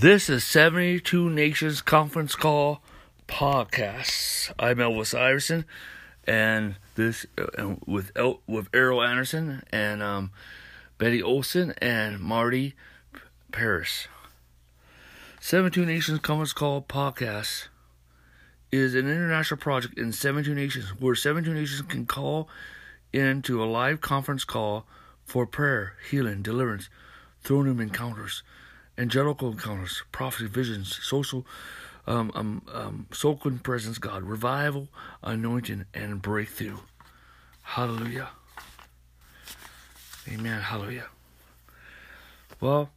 This is 72 Nations Conference Call Podcast. I'm Elvis Iverson, and this uh, with El, with Erryl Anderson and um, Betty Olson and Marty Paris. 72 Nations Conference Call Podcast is an international project in 72 nations where 72 nations can call into a live conference call for prayer, healing, deliverance, throne room encounters angelical encounters, prophetic visions, social, um, um, um, presence, God, revival, anointing, and breakthrough. Hallelujah. Amen. Hallelujah. Well,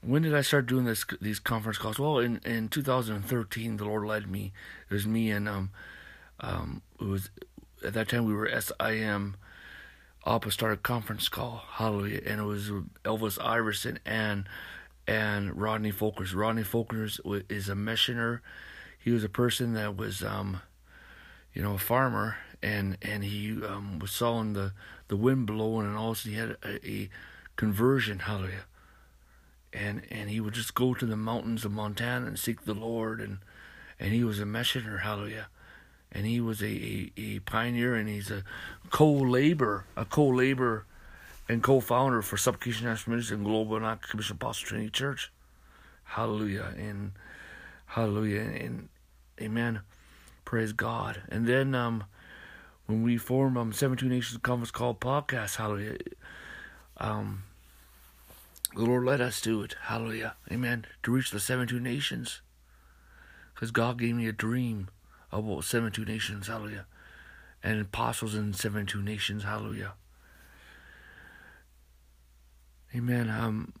when did I start doing this these conference calls? Well, in, in 2013, the Lord led me. It was me and um um it was at that time we were SIM Apostolic Conference Call. Hallelujah, and it was Elvis Iverson and and Rodney Folkers. Rodney Folkers is a missioner. He was a person that was, um, you know, a farmer, and and he um, was sawing the the wind blowing, and also he had a, a conversion. Hallelujah. And and he would just go to the mountains of Montana and seek the Lord, and and he was a missioner. Hallelujah. And he was a, a, a pioneer, and he's a co-labor, a co-labor and co-founder for Supplication National Ministry and Global and Commission Apostle Trinity Church. Hallelujah and hallelujah and amen. Praise God. And then um, when we formed um 72 Nations Conference called podcast, hallelujah. Um, the Lord led us to it, hallelujah, amen, to reach the 72 nations. Because God gave me a dream about 72 nations, hallelujah, and apostles in 72 nations, hallelujah. Amen. Um,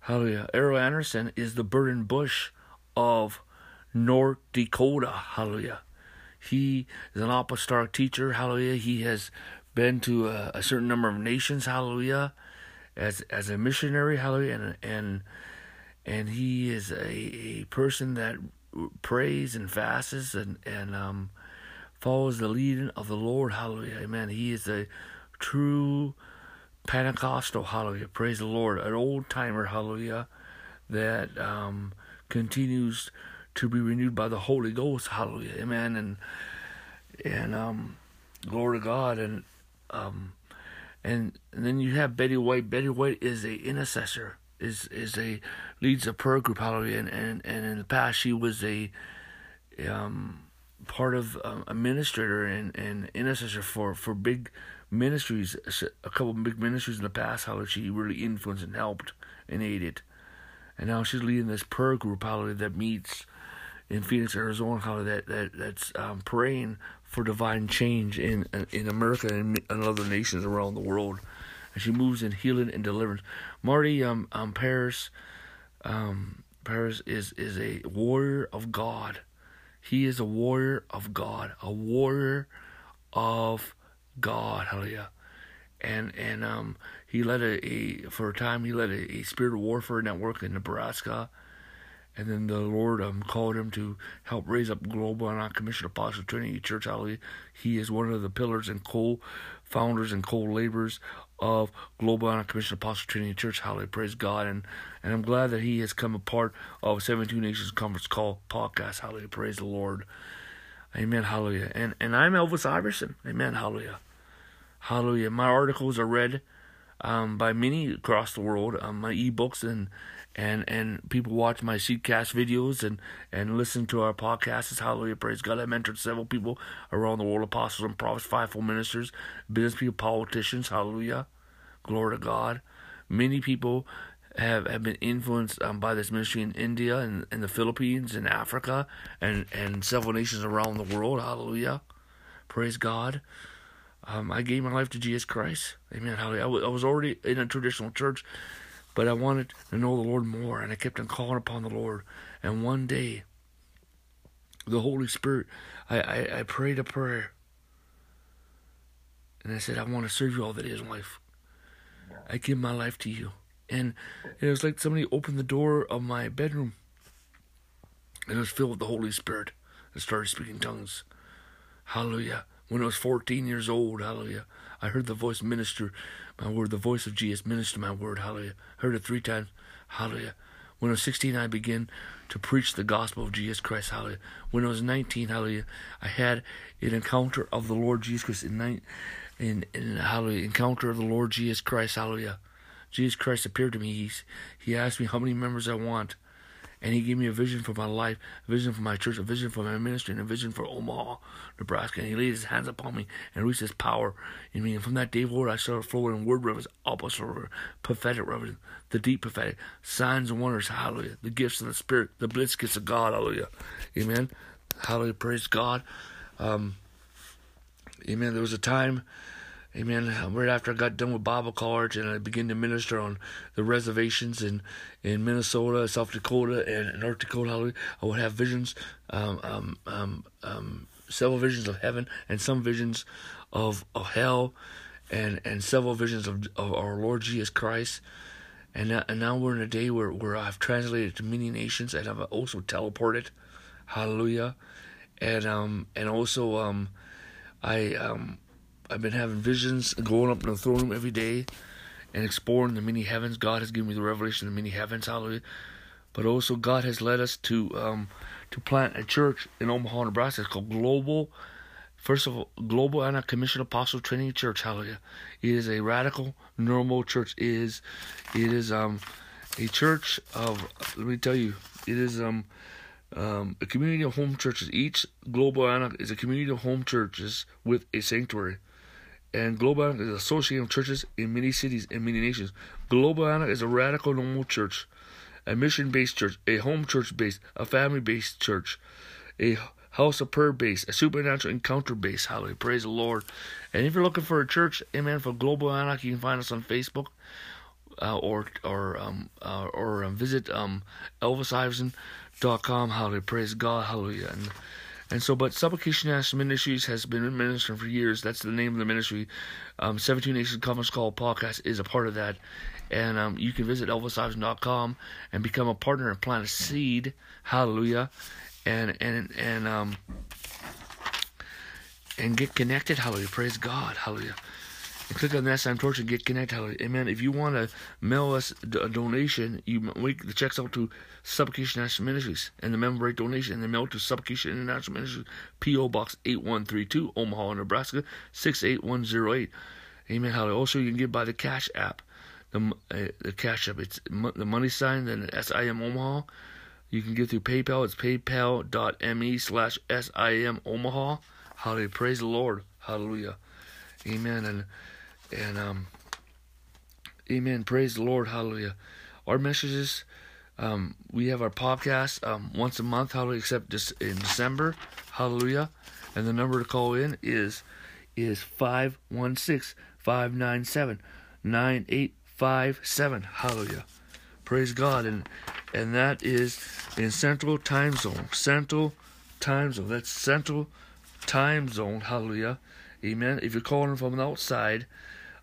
hallelujah. Erryl Anderson is the burden bush of North Dakota. Hallelujah. He is an apostolic teacher. Hallelujah. He has been to a, a, certain number of nations. Hallelujah. As as a missionary. Hallelujah. And and and he is a, a person that prays and fasts and and um follows the leading of the Lord. Hallelujah. Amen. He is a true Pentecostal, hallelujah, praise the Lord, an old timer, hallelujah, that um, continues to be renewed by the Holy Ghost, hallelujah, amen, and and um, glory to God, and um, and, and then you have Betty White. Betty White is a intercessor, is is a leads a prayer group, hallelujah, and and, and in the past she was a um part of um, administrator and and intercessor for for big ministries, a couple big ministries in the past, how she really influenced and helped and aided. And now she's leading this prayer group, how that meets in Phoenix, Arizona, how that, that that's um, praying for divine change in in America and in other nations around the world. And she moves in healing and deliverance. Marty um, um Paris um Paris is is a warrior of God. He is a warrior of God, a warrior of God, hallelujah. And and um he led a, a for a time he led a, a spirit warfare network in Nebraska. And then the Lord um, called him to help raise up Global and Commission Apostle Trinity Church. Hallelujah. He is one of the pillars and co-founders and co-laborers of Global and Commission Apostle Trinity Church. Hallelujah. Praise God. And and I'm glad that he has come a part of 72 Nations Conference Call podcast. Hallelujah. Praise the Lord. Amen. Hallelujah. And and I'm Elvis Iverson. Amen. Hallelujah. Hallelujah. My articles are read um, by many across the world. Um, my ebooks and and and people watch my Seedcast videos and and listen to our podcasts. Hallelujah, praise God. I mentored several people around the world: apostles and prophets, fivefold ministers, business people, politicians. Hallelujah, glory to God. Many people have, have been influenced um, by this ministry in India and in the Philippines and Africa and and several nations around the world. Hallelujah, praise God. Um, I gave my life to Jesus Christ. Amen. I was already in a traditional church, but I wanted to know the Lord more, and I kept on calling upon the Lord. And one day, the Holy Spirit, I, I, I prayed a prayer, and I said, I want to serve you all the days of life. I give my life to you. And it was like somebody opened the door of my bedroom, and it was filled with the Holy Spirit. and started speaking tongues. Hallelujah when I was 14 years old, hallelujah. I heard the voice minister my word, the voice of Jesus minister my word, hallelujah. Heard it three times, hallelujah. When I was 16, I began to preach the gospel of Jesus Christ. Hallelujah. When I was 19, hallelujah, I had an encounter of the Lord Jesus Christ in, in, in, in hallelujah, encounter of the Lord Jesus Christ. Hallelujah. Jesus Christ appeared to me. He's, he asked me how many members I want. And he gave me a vision for my life, a vision for my church, a vision for my ministry, and a vision for Omaha, Nebraska. And he laid his hands upon me and released his power in me. And from that day forward, I started flowing in word reverence, apostle prophetic reverence, the deep prophetic, signs and wonders, hallelujah, the gifts of the Spirit, the blitz gifts of God, hallelujah. Amen. Hallelujah. Praise God. Um, amen. There was a time Amen. Right after I got done with Bible college and I began to minister on the reservations in, in Minnesota, South Dakota, and North Dakota, I would have visions, um, um, um, um, several visions of heaven and some visions of, of hell and, and several visions of, of our Lord Jesus Christ. And now, and now we're in a day where, where I've translated to many nations and I've also teleported. Hallelujah. And um and also um I um I've been having visions, going up in the throne room every day and exploring the many heavens. God has given me the revelation of the many heavens, hallelujah. But also God has led us to um, to plant a church in Omaha, Nebraska. It's called Global First of all, Global Anna Commission Apostle Training Church, hallelujah. It is a radical normal church. It is it is um a church of let me tell you, it is um um, a community of home churches. Each Global Anna is a community of home churches with a sanctuary and Global is associated with churches in many cities and many nations. Global is a radical normal church, a mission based church, a home church based, a family based church, a house of prayer based, a supernatural encounter based. Hallelujah. Praise the Lord. And if you're looking for a church, amen, for Global Anak, you can find us on Facebook. Uh, or or um, uh, or um, visit um, ElvisIverson.com. Hallelujah, praise God, hallelujah. And and so, but Supplication National Ministries has been ministering for years. That's the name of the ministry. Um, 17 Nations Conference Call podcast is a part of that. And um, you can visit elvisiverson.com and become a partner and plant a seed. Hallelujah. And, and, and, um, and get connected. Hallelujah. Praise God. Hallelujah click on that sign torch and get connected. Amen. If you want to mail us a donation, you make the checks out to Supplication National Ministries and the member rate donation and the mail to Supplication International Ministries, P.O. Box 8132, Omaha, Nebraska 68108. Amen. Hallelujah. Also, you can give by the Cash App. The, uh, the Cash App, it's the money sign, then SIM Omaha. You can give through PayPal. It's paypal.me slash SIM Omaha. Hallelujah. Praise the Lord. Hallelujah. Amen. And and um, amen. Praise the Lord. Hallelujah. Our messages, um, we have our podcast um, once a month. Hallelujah. Except just in December. Hallelujah. And the number to call in is is 516 597 9857. Hallelujah. Praise God. And and that is in Central Time Zone. Central Time Zone. That's Central Time Zone. Hallelujah. Amen. If you're calling from outside,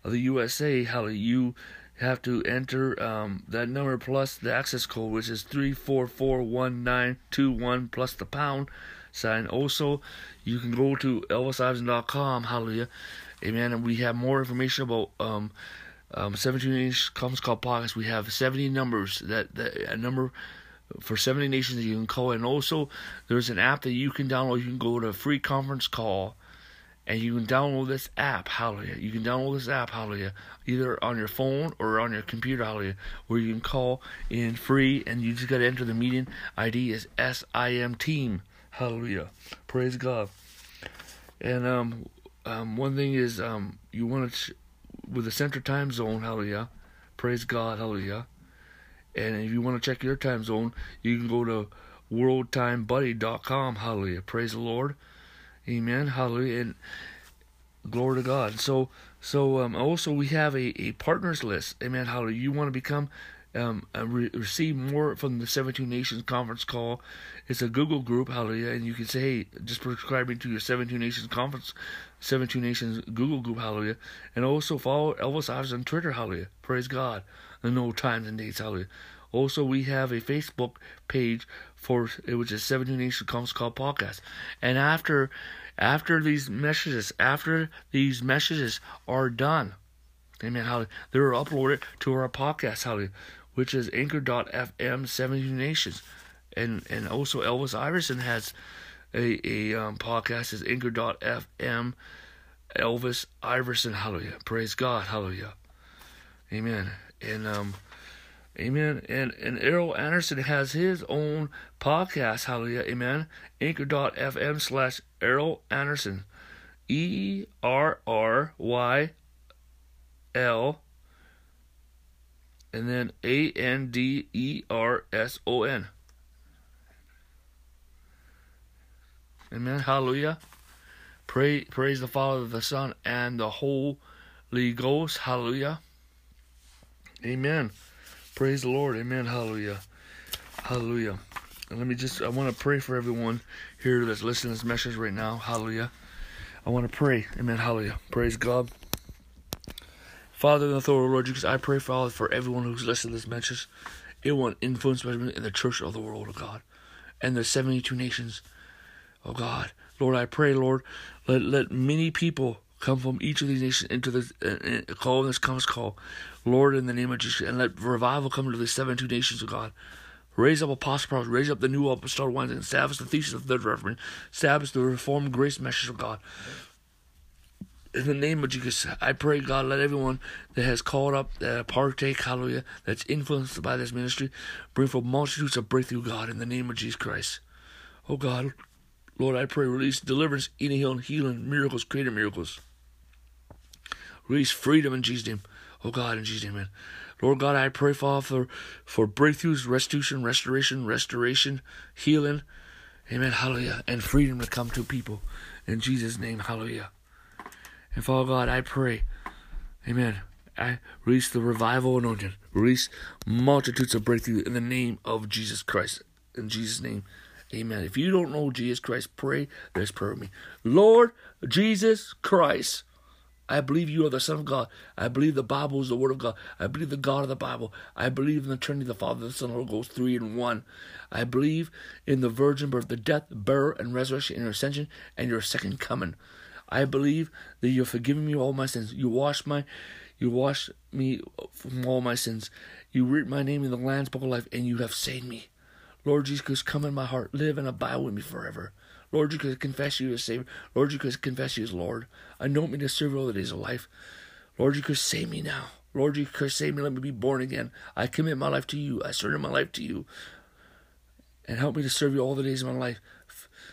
of the USA, how you have to enter um, that number plus the access code, which is three four four one nine two one plus the pound sign. Also, you can go to elvisiverson.com. Hallelujah, amen. And we have more information about um, um, 17 inch conference call podcast. We have 70 numbers that, that a number for 70 nations that you can call. And also, there's an app that you can download. You can go to free conference call and you can download this app, hallelujah. You can download this app, hallelujah, either on your phone or on your computer, hallelujah, where you can call in free and you just got to enter the meeting ID is SIM Team, hallelujah. Praise God. And um, um, one thing is um, you want to, with the center time zone, hallelujah, praise God, hallelujah. And if you want to check your time zone, you can go to worldtimebuddy.com, hallelujah, praise the Lord. Amen. Hallelujah. And glory to God. So so um, also we have a, a partners list. Amen. Hallelujah. You want to become um, uh, re- receive more from the 17 Nations conference call. It's a Google group, hallelujah, and you can say, hey, just subscribing to your 17 Nations conference, 17 Nations Google group, hallelujah, and also follow Elvis Ives on Twitter, hallelujah, praise God, and no times and dates, hallelujah. Also, we have a Facebook page for it was a 17 Nations Conference Call podcast, and after after these messages, after these messages are done, Amen. Hallelujah. They're uploaded to our podcast. Hallelujah which is Anchor.fm 17 Nations. And and also Elvis Iverson has a, a um, podcast is Anchor.fm Elvis Iverson. Hallelujah. Praise God. Hallelujah. Amen. And um Amen. And and Erryl Anderson has his own podcast. Hallelujah. Amen. Anchor.fm slash Errol Anderson. E R R Y L and then A N D E R S O N. Amen. Hallelujah. Pray, praise the Father, the Son, and the Holy Ghost. Hallelujah. Amen. Praise the Lord. Amen. Hallelujah. Hallelujah. And let me just, I want to pray for everyone here that's listening to this message right now. Hallelujah. I want to pray. Amen. Hallelujah. Praise God. Father, the authority of Lord Jesus, I pray, Father, for everyone who's listening to this message. It will influence in the church of the world, of God, and the 72 nations, oh God. Lord, I pray, Lord, let, let many people come from each of these nations into this uh, uh call this comes call. Lord, in the name of Jesus, and let revival come to the 72 nations, of God. Raise up apostle raise up the new apostolic ones, and establish the thesis of the reverend, establish the reformed grace message of God in the name of Jesus, I pray, God, let everyone that has called up, that partake, hallelujah, that's influenced by this ministry, bring forth multitudes of breakthrough, God, in the name of Jesus Christ. Oh, God, Lord, I pray, release deliverance, eating, healing, healing, miracles, creating miracles. Release freedom in Jesus' name. Oh, God, in Jesus' name, man. Lord God, I pray, Father, for, for breakthroughs, restitution, restoration, restoration, healing. Amen. Hallelujah. And freedom to come to people. In Jesus' name, hallelujah. And Father God, I pray, Amen. I release the revival anointing, release multitudes of breakthrough in the name of Jesus Christ. In Jesus' name, Amen. If you don't know Jesus Christ, pray this prayer with me. Lord Jesus Christ, I believe you are the Son of God. I believe the Bible is the Word of God. I believe the God of the Bible. I believe in the Trinity, the Father, the Son, and the Holy Ghost, three in one. I believe in the virgin birth, the death, burial, and resurrection, and your ascension, and your second coming. I believe that you have forgiven me all my sins. You wash my you wash me from all my sins. You write my name in the Lamb's Book of Life, and you have saved me. Lord Jesus, come in my heart, live and abide with me forever. Lord Jesus, confess you as Savior. Lord Jesus, confess you as Lord. Anoint me to serve you all the days of life. Lord Jesus, save me now. Lord Jesus, save me. Let me be born again. I commit my life to you. I surrender my life to you. And help me to serve you all the days of my life.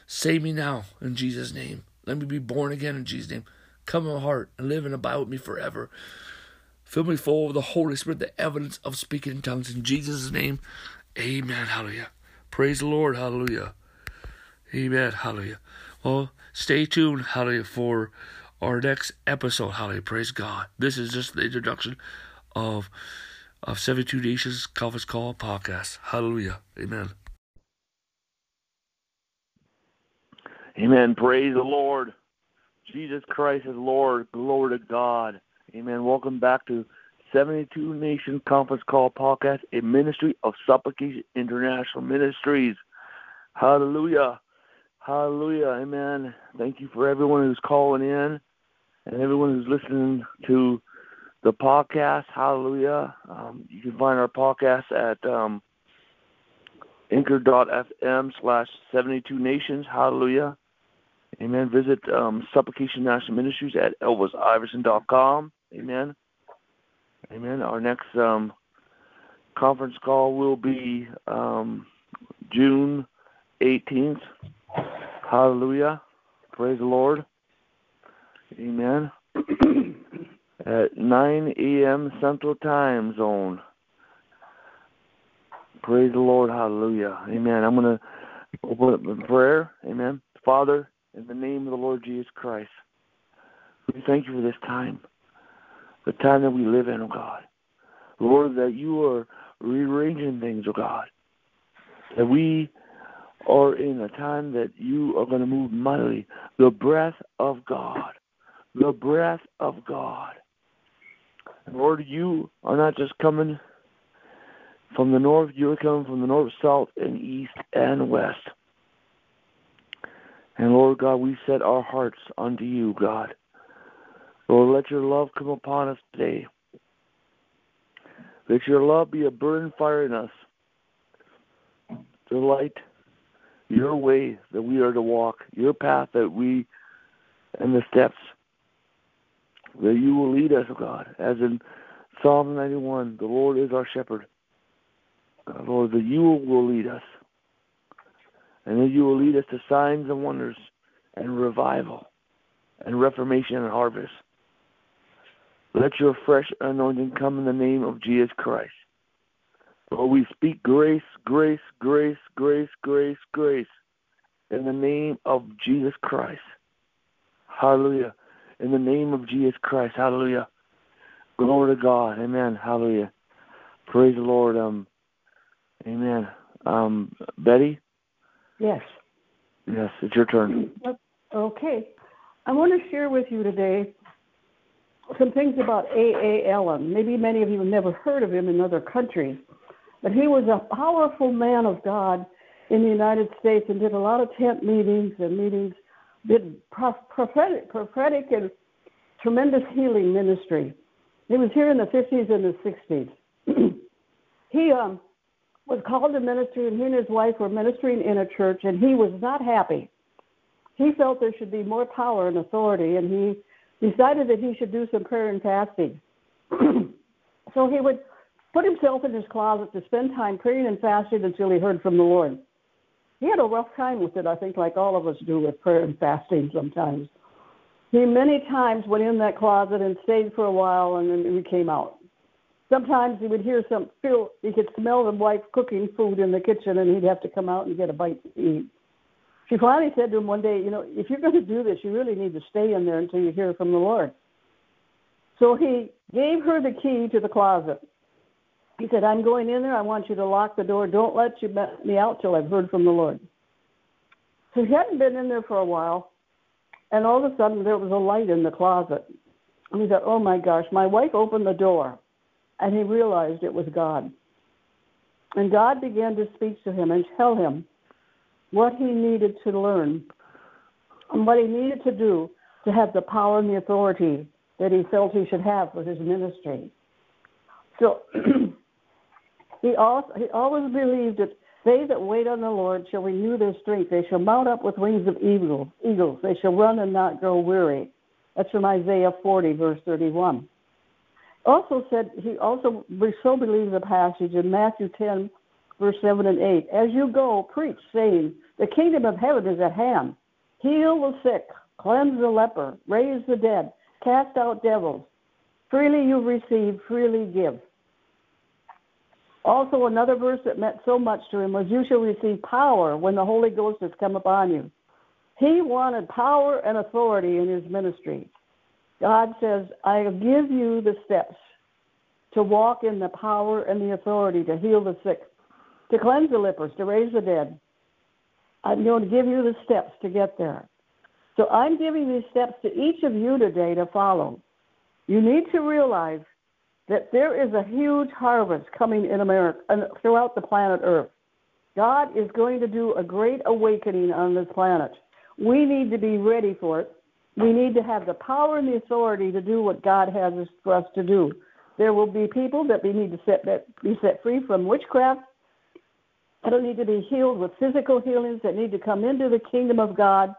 Save me now in Jesus' name. Let me be born again in Jesus' name. Come in my heart and live and abide with me forever. Fill me full of the Holy Spirit, the evidence of speaking in tongues. In Jesus' name, amen. Hallelujah. Praise the Lord. Hallelujah. Amen. Hallelujah. Well, stay tuned. Hallelujah. For our next episode. Hallelujah. Praise God. This is just the introduction of of 72 Nations Conference Call podcast. Hallelujah. Amen. Amen. Praise the Lord. Jesus Christ is Lord. Glory to God. Amen. Welcome back to 72 Nation Conference Call Podcast, a ministry of Supplication International Ministries. Hallelujah. Hallelujah. Amen. Thank you for everyone who's calling in and everyone who's listening to the podcast. Hallelujah. Um, you can find our podcast at um, anchor.fm slash 72 nations. Hallelujah. Amen. Visit um, Supplication National Ministries at elvisiverson.com. Amen. Amen. Our next um, conference call will be um, June 18th. Hallelujah. Praise the Lord. Amen. at 9 a.m. Central Time Zone. Praise the Lord. Hallelujah. Amen. I'm going to open up in prayer. Amen. Father, in the name of the Lord Jesus Christ. We thank you for this time, the time that we live in, oh God. Lord, that you are rearranging things, oh God. That we are in a time that you are going to move mightily. The breath of God. The breath of God. Lord, you are not just coming from the north, you are coming from the north, south, and east and west. And Lord God, we set our hearts unto you, God. Lord, let your love come upon us today. Let your love be a burning fire in us. The light, your way that we are to walk, your path that we, and the steps that you will lead us, God. As in Psalm 91, the Lord is our shepherd. God, Lord, that you will lead us. And that you will lead us to signs and wonders and revival and reformation and harvest. Let your fresh anointing come in the name of Jesus Christ. Lord, we speak grace, grace, grace, grace, grace, grace in the name of Jesus Christ. Hallelujah. In the name of Jesus Christ. Hallelujah. Glory to God. Amen. Hallelujah. Praise the Lord. Um, amen. Um, Betty? Yes. Yes, it's your turn. Okay. I want to share with you today some things about A. A. Allen. Maybe many of you have never heard of him in other countries, but he was a powerful man of God in the United States and did a lot of tent meetings and meetings, did prophetic, prophetic and tremendous healing ministry. He was here in the 50s and the 60s. he um, was called to ministry, and he and his wife were ministering in a church, and he was not happy. He felt there should be more power and authority, and he decided that he should do some prayer and fasting. so he would put himself in his closet to spend time praying and fasting until he heard from the Lord. He had a rough time with it, I think, like all of us do with prayer and fasting sometimes. He many times went in that closet and stayed for a while and then he came out. Sometimes he would hear some feel he could smell the wife cooking food in the kitchen and he'd have to come out and get a bite to eat. She finally said to him one day, You know, if you're going to do this, you really need to stay in there until you hear from the Lord. So he gave her the key to the closet. He said, I'm going in there. I want you to lock the door. Don't let you me out till I've heard from the Lord. So he hadn't been in there for a while, and all of a sudden there was a light in the closet. And he said, Oh my gosh, my wife opened the door, and he realized it was God. And God began to speak to him and tell him what he needed to learn and what he needed to do to have the power and the authority that he felt he should have for his ministry. So he, also, he always believed that they that wait on the Lord shall renew their strength. They shall mount up with wings of eagles. Eagles. They shall run and not grow weary. That's from Isaiah 40, verse 31. Also said he also so believes the passage in Matthew 10, verse 7 and 8. As you go, preach, saying, The kingdom of heaven is at hand. Heal the sick, cleanse the leper, raise the dead, cast out devils. Freely you receive, freely give. Also, another verse that meant so much to him was, You shall receive power when the Holy Ghost has come upon you. He wanted power and authority in his ministry. God says, I give you the steps to walk in the power and the authority to heal the sick, to cleanse the lepers, to raise the dead. I'm going to give you the steps to get there. So I'm giving these steps to each of you today to follow. You need to realize that there is a huge harvest coming in America and throughout the planet Earth. God is going to do a great awakening on this planet. We need to be ready for it. We need to have the power and the authority to do what God has for us to do. There will be people that we need to set that be set free from witchcraft, that need to be healed with physical healings, that need to come into the kingdom of God,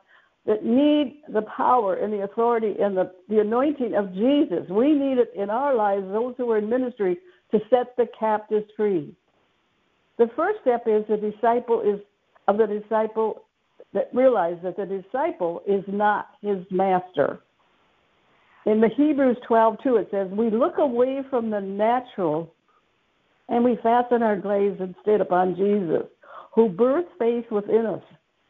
that need the power and the authority and the, the anointing of Jesus. We need it in our lives, those who are in ministry, to set the captives free. The first step is the disciple is of the disciple that realize that the disciple is not his master. In the Hebrews 12, 2, it says, We look away from the natural and we fasten our gaze instead upon Jesus, who births faith within us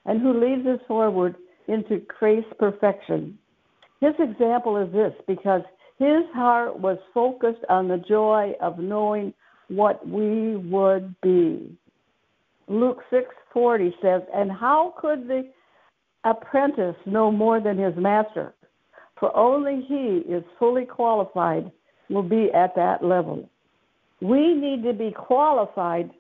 and who leads us forward into grace perfection. His example is this because his heart was focused on the joy of knowing what we would be. Luke 6:40 says, "And how could the apprentice know more than his master? For only he is fully qualified will be at that level." We need to be qualified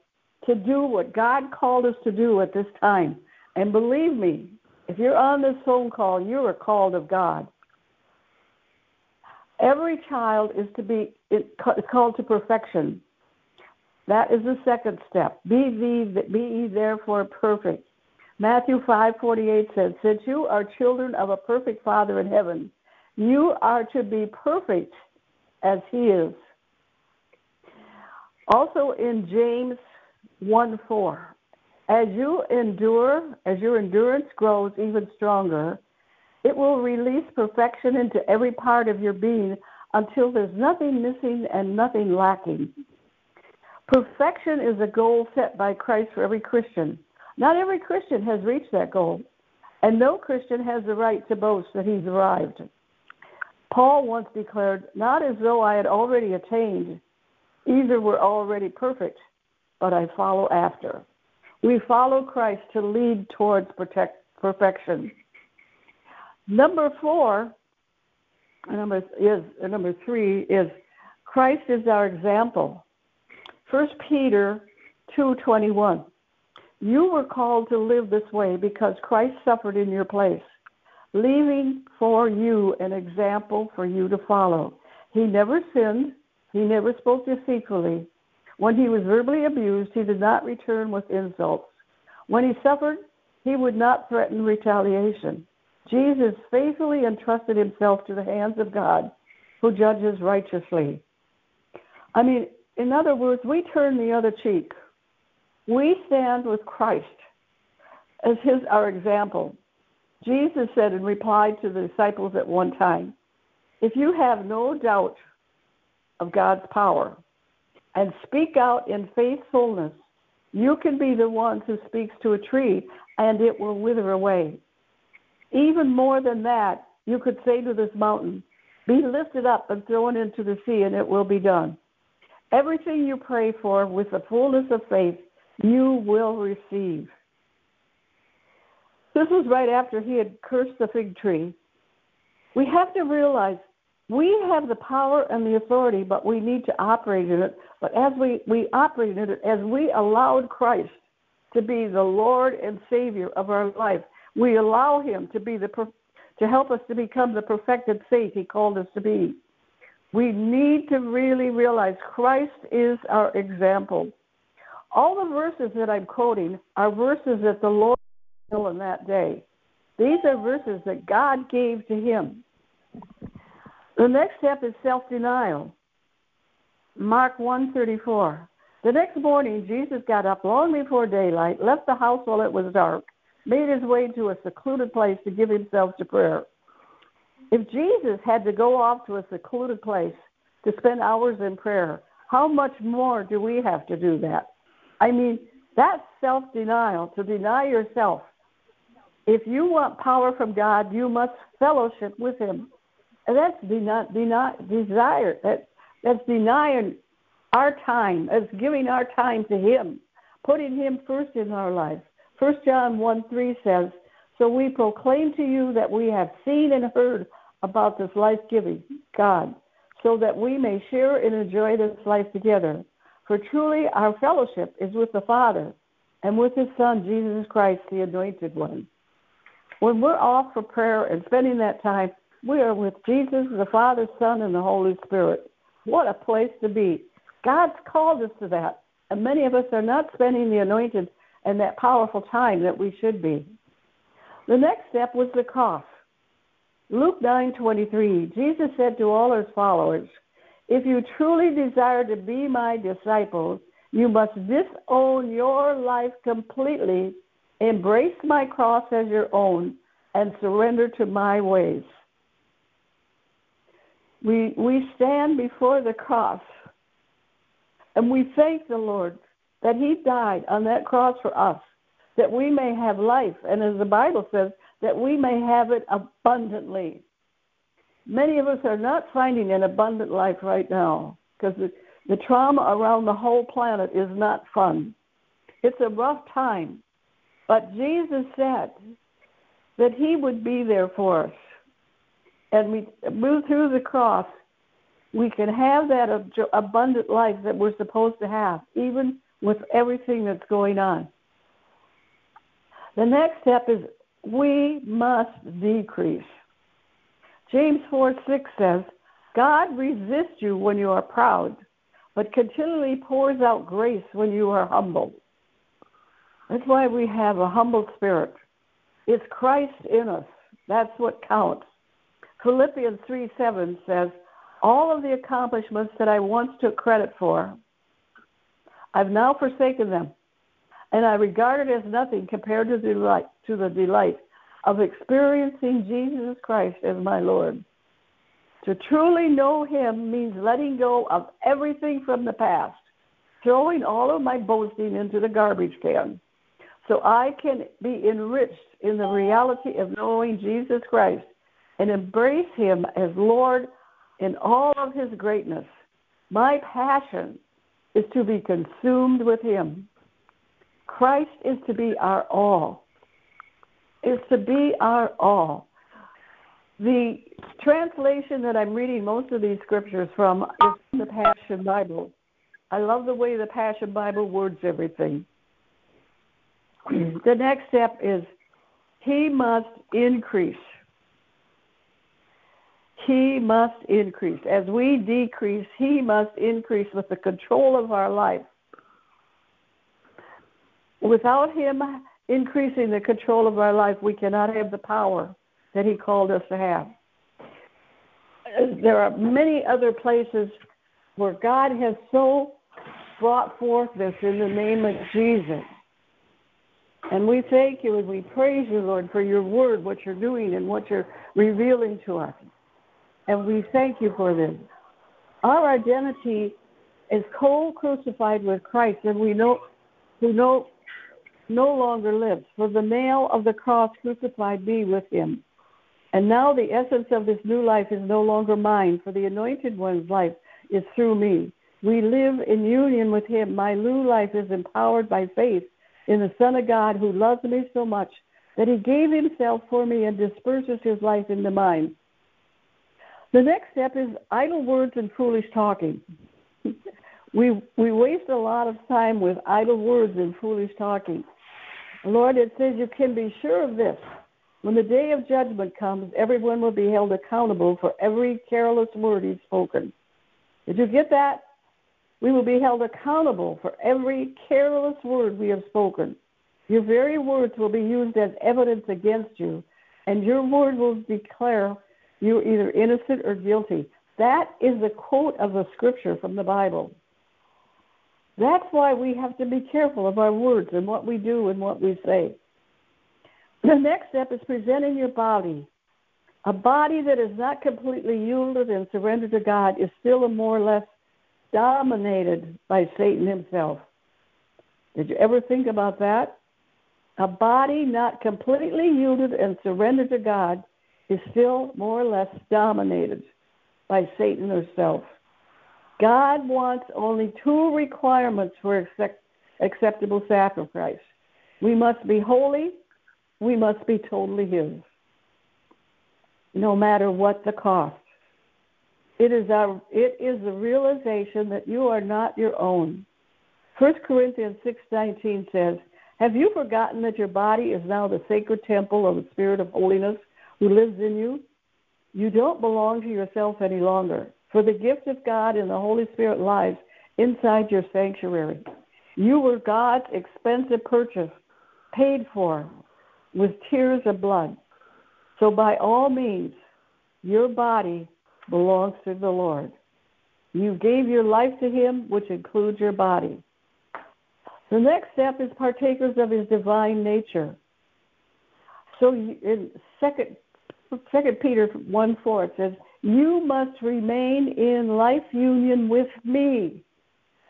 to do what God called us to do at this time. And believe me, if you're on this phone call, you are called of God. Every child is to be called to perfection. That is the second step. Be thee, be ye therefore perfect. Matthew 5:48 says, "Since you are children of a perfect Father in heaven, you are to be perfect as he is." Also in James 1:4, as you endure, as your endurance grows even stronger, it will release perfection into every part of your being until there's nothing missing and nothing lacking. Perfection is a goal set by Christ for every Christian. Not every Christian has reached that goal, and no Christian has the right to boast that he's arrived. Paul once declared, Not as though I had already attained, either were already perfect, but I follow after. We follow Christ to lead towards protect, perfection. Number four, number is number three is Christ is our example. First Peter two twenty one. You were called to live this way because Christ suffered in your place, leaving for you an example for you to follow. He never sinned, he never spoke deceitfully. When he was verbally abused, he did not return with insults. When he suffered, he would not threaten retaliation. Jesus faithfully entrusted himself to the hands of God, who judges righteously. I mean, in other words, we turn the other cheek. We stand with Christ as his our example. Jesus said in reply to the disciples at one time, if you have no doubt of God's power and speak out in faithfulness, you can be the one who speaks to a tree and it will wither away. Even more than that, you could say to this mountain, be lifted up and thrown into the sea and it will be done. Everything you pray for with the fullness of faith you will receive. This was right after he had cursed the fig tree. We have to realize we have the power and the authority, but we need to operate in it. But as we, we operate in it, as we allowed Christ to be the Lord and Savior of our life, we allow Him to be the to help us to become the perfected saint He called us to be. We need to really realize Christ is our example. All the verses that I'm quoting are verses that the Lord fulfilled in that day. These are verses that God gave to him. The next step is self-denial. Mark 1:34. The next morning, Jesus got up long before daylight, left the house while it was dark, made his way to a secluded place to give himself to prayer. If Jesus had to go off to a secluded place to spend hours in prayer, how much more do we have to do that? I mean, that's self denial, to deny yourself. If you want power from God, you must fellowship with Him. That's deny, deny, desire. That, that's denying our time, as giving our time to Him, putting Him first in our life. First John 1 3 says, So we proclaim to you that we have seen and heard about this life giving God, so that we may share and enjoy this life together. For truly our fellowship is with the Father and with His Son, Jesus Christ, the Anointed One. When we're off for prayer and spending that time, we are with Jesus, the Father, Son, and the Holy Spirit. What a place to be. God's called us to that, and many of us are not spending the anointed and that powerful time that we should be. The next step was the cross. Luke 9:23. Jesus said to all his followers, if you truly desire to be my disciples, you must disown your life completely, embrace my cross as your own, and surrender to my ways. We, we stand before the cross and we thank the Lord that He died on that cross for us, that we may have life, and as the Bible says, that we may have it abundantly. Many of us are not finding an abundant life right now because the, the trauma around the whole planet is not fun. It's a rough time. But Jesus said that He would be there for us. And we move through the cross, we can have that abundant life that we're supposed to have, even with everything that's going on. The next step is we must decrease. James 4 6 says, God resists you when you are proud, but continually pours out grace when you are humble. That's why we have a humble spirit. It's Christ in us. That's what counts. Philippians 3 7 says, All of the accomplishments that I once took credit for, I've now forsaken them, and I regard it as nothing compared to the delight, to the delight of experiencing Jesus Christ as my Lord. To truly know Him means letting go of everything from the past, throwing all of my boasting into the garbage can, so I can be enriched in the reality of knowing Jesus Christ and embrace Him as Lord in all of His greatness. My passion is to be consumed with Him. Christ is to be our all. Is to be our all. The translation that I'm reading most of these scriptures from is the Passion Bible. I love the way the Passion Bible words everything. The next step is He must increase. He must increase. As we decrease, He must increase with the control of our life. Without Him increasing the control of our life, we cannot have the power that He called us to have. There are many other places where God has so brought forth this in the name of Jesus. And we thank you and we praise you, Lord, for your word, what you're doing and what you're revealing to us. And we thank you for this. Our identity is co-crucified with Christ, and we know who no, no longer lives. For the nail of the cross crucified me with him. And now the essence of this new life is no longer mine, for the anointed one's life is through me. We live in union with him. My new life is empowered by faith in the Son of God who loves me so much that he gave himself for me and disperses his life into mine. The next step is idle words and foolish talking. we we waste a lot of time with idle words and foolish talking. Lord, it says you can be sure of this. When the day of judgment comes, everyone will be held accountable for every careless word he's spoken. Did you get that? We will be held accountable for every careless word we have spoken. Your very words will be used as evidence against you, and your word will declare you're either innocent or guilty. That is the quote of a scripture from the Bible. That's why we have to be careful of our words and what we do and what we say. The next step is presenting your body. A body that is not completely yielded and surrendered to God is still more or less dominated by Satan himself. Did you ever think about that? A body not completely yielded and surrendered to God is still more or less dominated by Satan herself. God wants only two requirements for accept, acceptable sacrifice. We must be holy, we must be totally His, no matter what the cost. It is, our, it is the realization that you are not your own. 1 Corinthians 6.19 says, Have you forgotten that your body is now the sacred temple of the Spirit of holiness who lives in you, you don't belong to yourself any longer. For the gift of God and the Holy Spirit lives inside your sanctuary. You were God's expensive purchase, paid for with tears of blood. So by all means, your body belongs to the Lord. You gave your life to Him, which includes your body. The next step is partakers of His divine nature. So in Second Second Peter one four says, "You must remain in life union with me,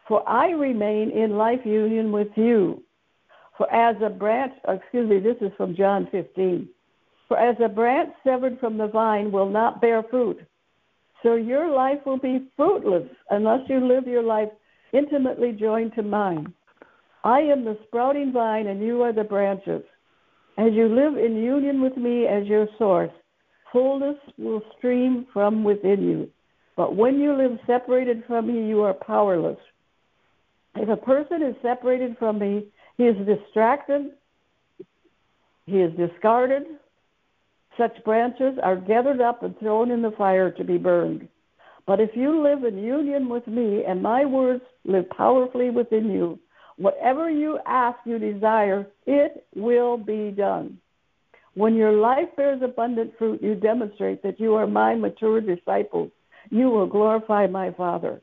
for I remain in life union with you. For as a branch, uh, excuse me, this is from John 15. For as a branch severed from the vine will not bear fruit, so your life will be fruitless unless you live your life intimately joined to mine. I am the sprouting vine, and you are the branches. As you live in union with me as your source, fullness will stream from within you. But when you live separated from me, you are powerless. If a person is separated from me, he is distracted, he is discarded. Such branches are gathered up and thrown in the fire to be burned. But if you live in union with me and my words live powerfully within you, whatever you ask, you desire, it will be done. When your life bears abundant fruit, you demonstrate that you are my mature disciples. You will glorify my Father.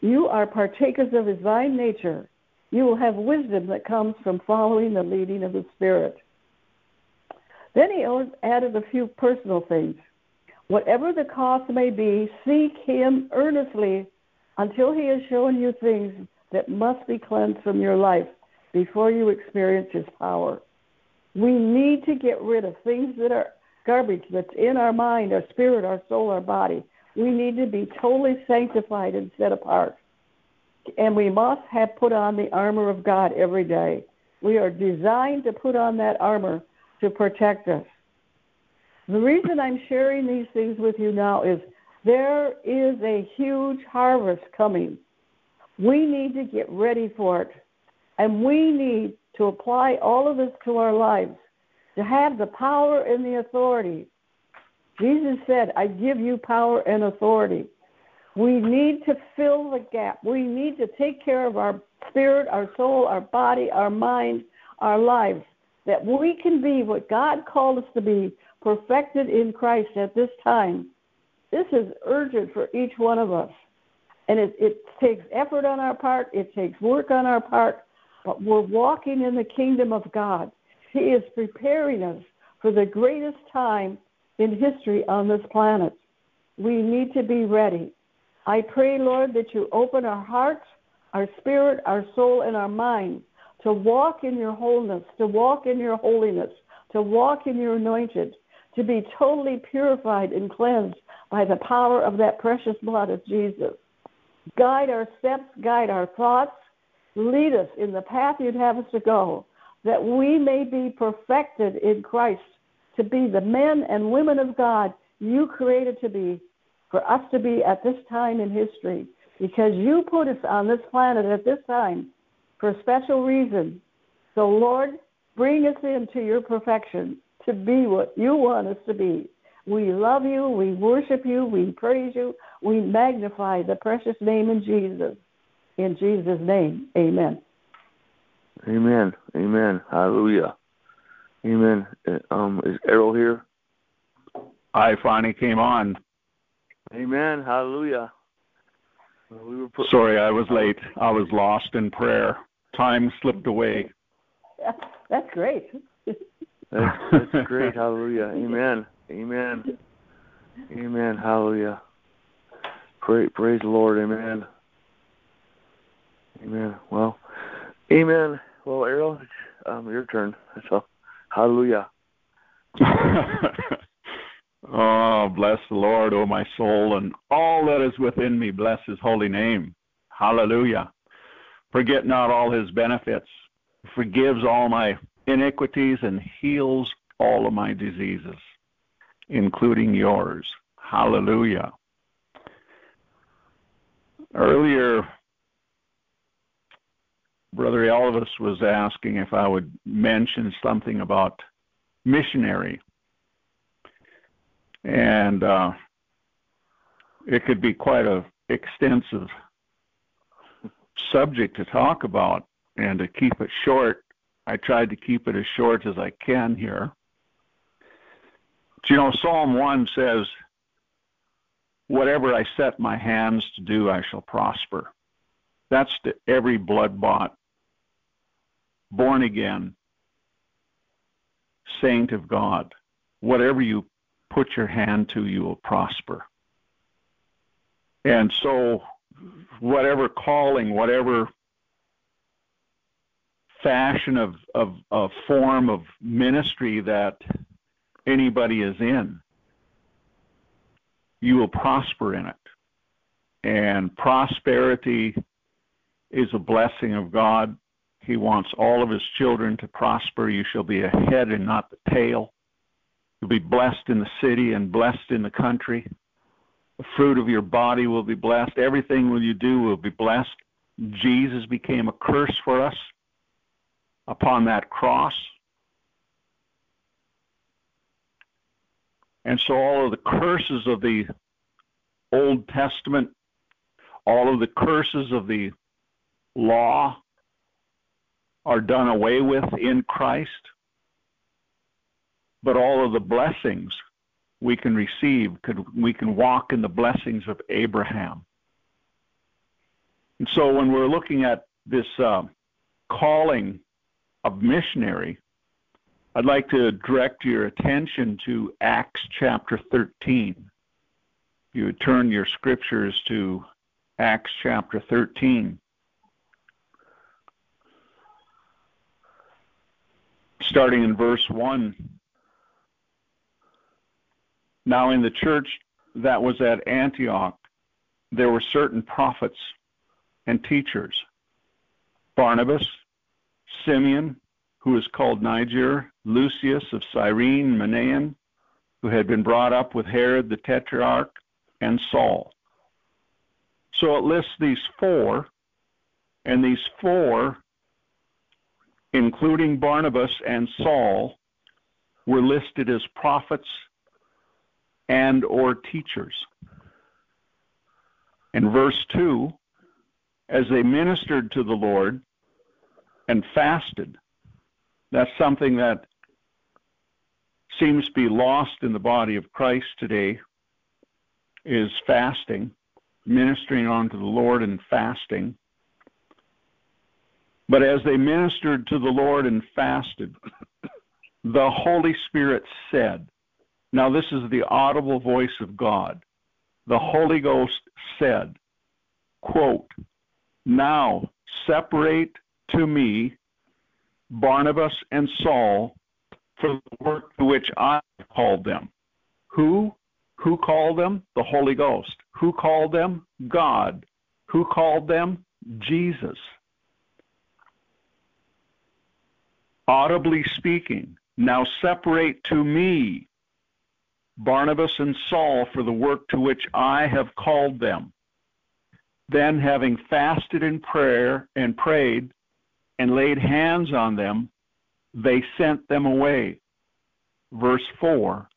You are partakers of his divine nature. You will have wisdom that comes from following the leading of the Spirit. Then he added a few personal things. Whatever the cost may be, seek him earnestly until he has shown you things that must be cleansed from your life before you experience his power. We need to get rid of things that are garbage that's in our mind, our spirit, our soul, our body. We need to be totally sanctified and set apart. And we must have put on the armor of God every day. We are designed to put on that armor to protect us. The reason I'm sharing these things with you now is there is a huge harvest coming. We need to get ready for it. And we need to apply all of this to our lives, to have the power and the authority. Jesus said, I give you power and authority. We need to fill the gap. We need to take care of our spirit, our soul, our body, our mind, our lives, that we can be what God called us to be, perfected in Christ at this time. This is urgent for each one of us. And it, it takes effort on our part, it takes work on our part, but we're walking in the kingdom of God. He is preparing us for the greatest time in history on this planet. We need to be ready. I pray, Lord, that you open our hearts, our spirit, our soul, and our mind to walk in your wholeness, to walk in your holiness, to walk in your anointed, to be totally purified and cleansed by the power of that precious blood of Jesus. Guide our steps, guide our thoughts, lead us in the path you'd have us to go, that we may be perfected in Christ to be the men and women of God you created to be, for us to be at this time in history, because you put us on this planet at this time for a special reason. So, Lord, bring us into your perfection to be what you want us to be. We love you, we worship you, we praise you, we magnify the precious name of Jesus. In Jesus' name, amen. Amen. Amen. Hallelujah. Amen. Um, is Erryl here? I finally came on. Amen. Hallelujah. we were put- Sorry, I was late. I was lost in prayer. Time slipped away. That's great. that's, that's great. Hallelujah. Amen. Amen. Amen. Hallelujah. Praise, praise the Lord. Amen. Amen. Well, amen. Well, Erryl, um, your turn. So, hallelujah. oh, bless the Lord, O oh my soul, and all that is within me. Bless his holy name. Hallelujah. Forget not all his benefits, forgives all my iniquities, and heals all of my diseases, including yours. Hallelujah. Earlier, Brother Elvis was asking if I would mention something about missionary. And uh, it could be quite a extensive subject to talk about and to keep it short. I tried to keep it as short as I can here. But, you know, Psalm 1 says, Whatever I set my hands to do, I shall prosper. That's to every blood bought, born again saint of God. Whatever you put your hand to, you will prosper. And so, whatever calling, whatever fashion of, of, of form of ministry that anybody is in, you will prosper in it. And prosperity is a blessing of God. He wants all of his children to prosper. You shall be a head and not the tail. You'll be blessed in the city and blessed in the country. The fruit of your body will be blessed. Everything will you do will be blessed. Jesus became a curse for us upon that cross. And so all of the curses of the Old Testament, all of the curses of the law are done away with in Christ, but all of the blessings we can receive, we can walk in the blessings of Abraham. And so when we're looking at this uh, calling of missionary, I'd like to direct your attention to Acts chapter 13. You would turn your scriptures to Acts chapter 13. Starting in verse 1. Now, in the church that was at Antioch, there were certain prophets and teachers Barnabas, Simeon, who was called Niger, Lucius of Cyrene, Manaen, who had been brought up with Herod the Tetrarch, and Saul. So it lists these four, and these four, including Barnabas and Saul, were listed as prophets and or teachers. In verse 2, as they ministered to the Lord and fasted, that's something that seems to be lost in the body of Christ today is fasting, ministering unto the Lord and fasting. But as they ministered to the Lord and fasted, the Holy Spirit said, now, this is the audible voice of God. The Holy Ghost said, quote, Now separate to me Barnabas and Saul for the work to which I called them. Who? Who called them? The Holy Ghost. Who called them? God. Who called them? Jesus. Audibly speaking, now separate to me Barnabas and Saul for the work to which I have called them. Then, having fasted in prayer and prayed and laid hands on them, they sent them away. Verse 4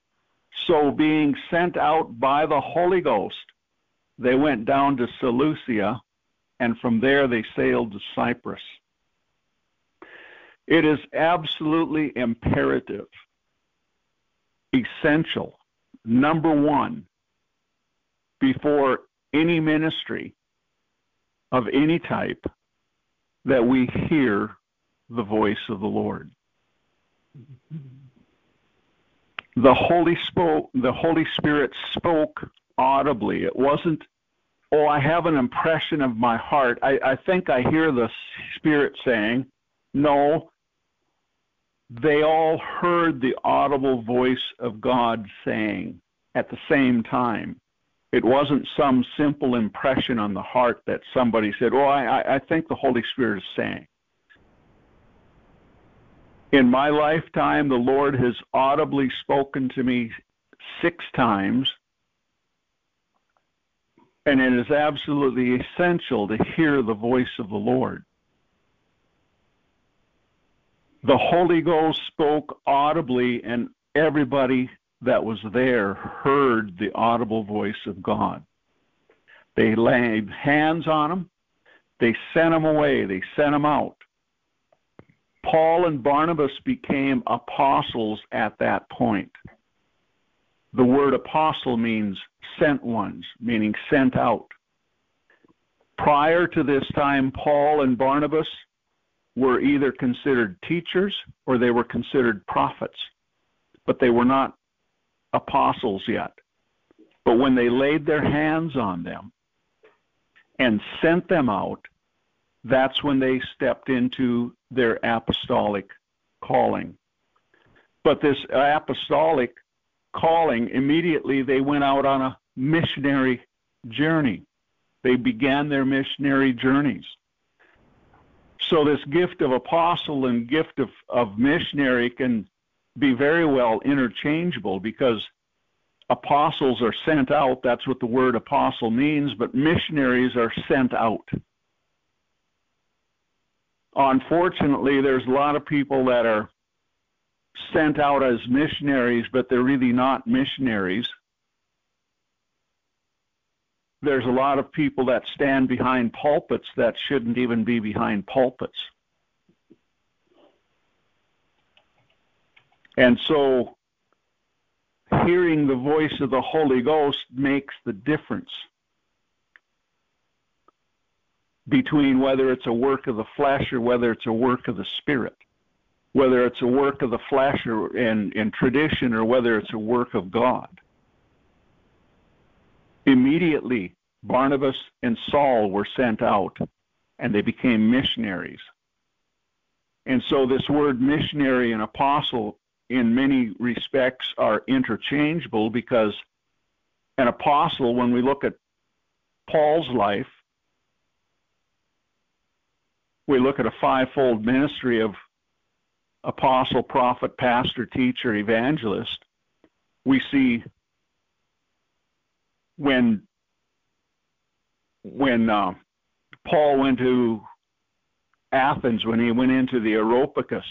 So, being sent out by the Holy Ghost, they went down to Seleucia, and from there they sailed to Cyprus. It is absolutely imperative, essential, number one before any ministry of any type that we hear the voice of the Lord. The Holy spoke the Holy Spirit spoke audibly. It wasn't, oh, I have an impression of my heart. I, I think I hear the Spirit saying, no, they all heard the audible voice of God saying at the same time. It wasn't some simple impression on the heart that somebody said, Oh, I, I think the Holy Spirit is saying. In my lifetime, the Lord has audibly spoken to me six times, and it is absolutely essential to hear the voice of the Lord the Holy Ghost spoke audibly, and everybody that was there heard the audible voice of God. They laid hands on them, they sent them away, they sent them out. Paul and Barnabas became apostles at that point. The word apostle means sent ones, meaning sent out. Prior to this time, Paul and Barnabas were either considered teachers or they were considered prophets, but they were not apostles yet. But when they laid their hands on them and sent them out, that's when they stepped into their apostolic calling. But this apostolic calling, immediately they went out on a missionary journey. They began their missionary journeys. So this gift of apostle and gift of, of missionary can be very well interchangeable because apostles are sent out. That's what the word apostle means, but missionaries are sent out. Unfortunately, there's a lot of people that are sent out as missionaries, but they're really not missionaries. There's a lot of people that stand behind pulpits that shouldn't even be behind pulpits. And so hearing the voice of the Holy Ghost makes the difference between whether it's a work of the flesh or whether it's a work of the spirit, whether it's a work of the flesh or in, in tradition or whether it's a work of God. Immediately, Barnabas and Saul were sent out and they became missionaries. And so, this word missionary and apostle, in many respects, are interchangeable because an apostle, when we look at Paul's life, we look at a fivefold ministry of apostle, prophet, pastor, teacher, evangelist, we see when when uh, Paul went to Athens, when he went into the Areopagus,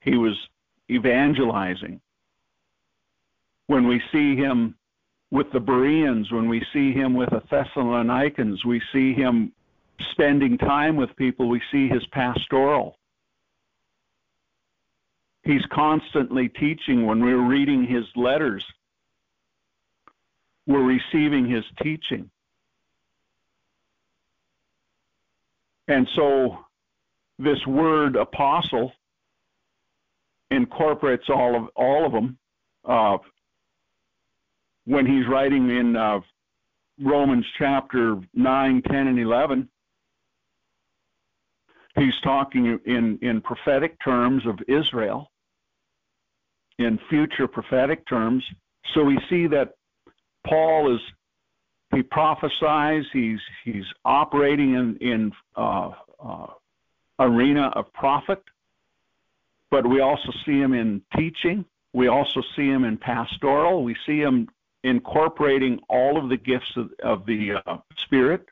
he was evangelizing. When we see him with the Bereans, when we see him with the Thessalonians, we see him spending time with people, we see his pastoral. He's constantly teaching. When we're reading his letters, we're receiving his teaching. And so this word apostle incorporates all of all of them. Uh, when he's writing in uh, Romans chapter 9, 10, and 11, He's talking in, in prophetic terms of Israel, in future prophetic terms. So we see that Paul is he prophesies. He's he's operating in in uh, uh, arena of prophet, but we also see him in teaching. We also see him in pastoral. We see him incorporating all of the gifts of, of the uh, Spirit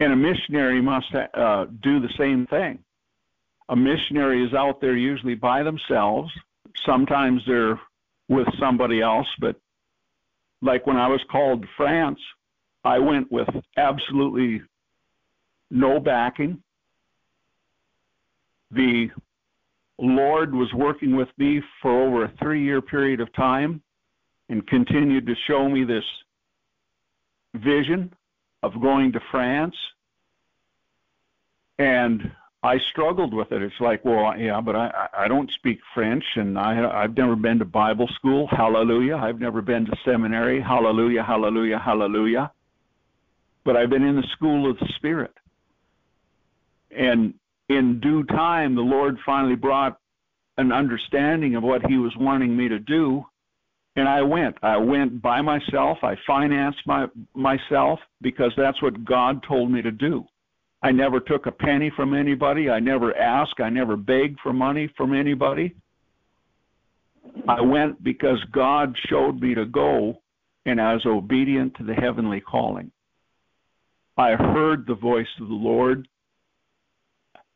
and a missionary must uh, do the same thing. A missionary is out there usually by themselves. Sometimes they're with somebody else, but like when I was called to France, I went with absolutely no backing. The Lord was working with me for over a three year period of time and continued to show me this vision of going to France. And I struggled with it. It's like, well, yeah, but I I don't speak French, and I I've never been to Bible school. Hallelujah. I've never been to seminary. Hallelujah. Hallelujah. Hallelujah. But I've been in the school of the Spirit. And in due time, the Lord finally brought an understanding of what He was wanting me to do, and I went. I went by myself. I financed my myself because that's what God told me to do. I never took a penny from anybody. I never asked. I never begged for money from anybody. I went because God showed me to go, and I was obedient to the heavenly calling. I heard the voice of the Lord.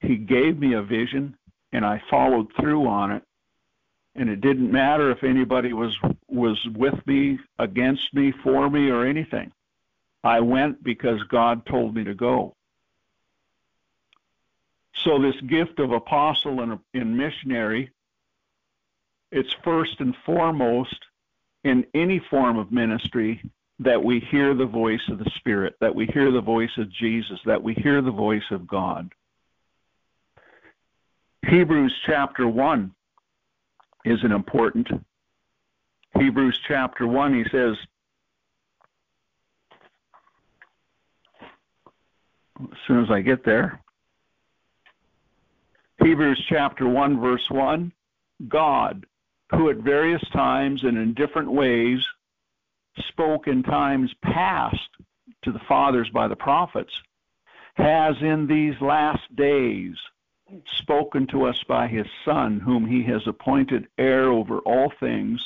He gave me a vision, and I followed through on it and it didn't matter if anybody was was with me, against me, for me, or anything. I went because God told me to go. So this gift of apostle and, and missionary, it's first and foremost in any form of ministry that we hear the voice of the Spirit, that we hear the voice of Jesus, that we hear the voice of God. Hebrews chapter 1 is an important. Hebrews chapter 1, he says, as soon as I get there, Hebrews chapter 1, verse 1 God, who at various times and in different ways spoke in times past to the fathers by the prophets, has in these last days spoken to us by his Son, whom he has appointed heir over all things,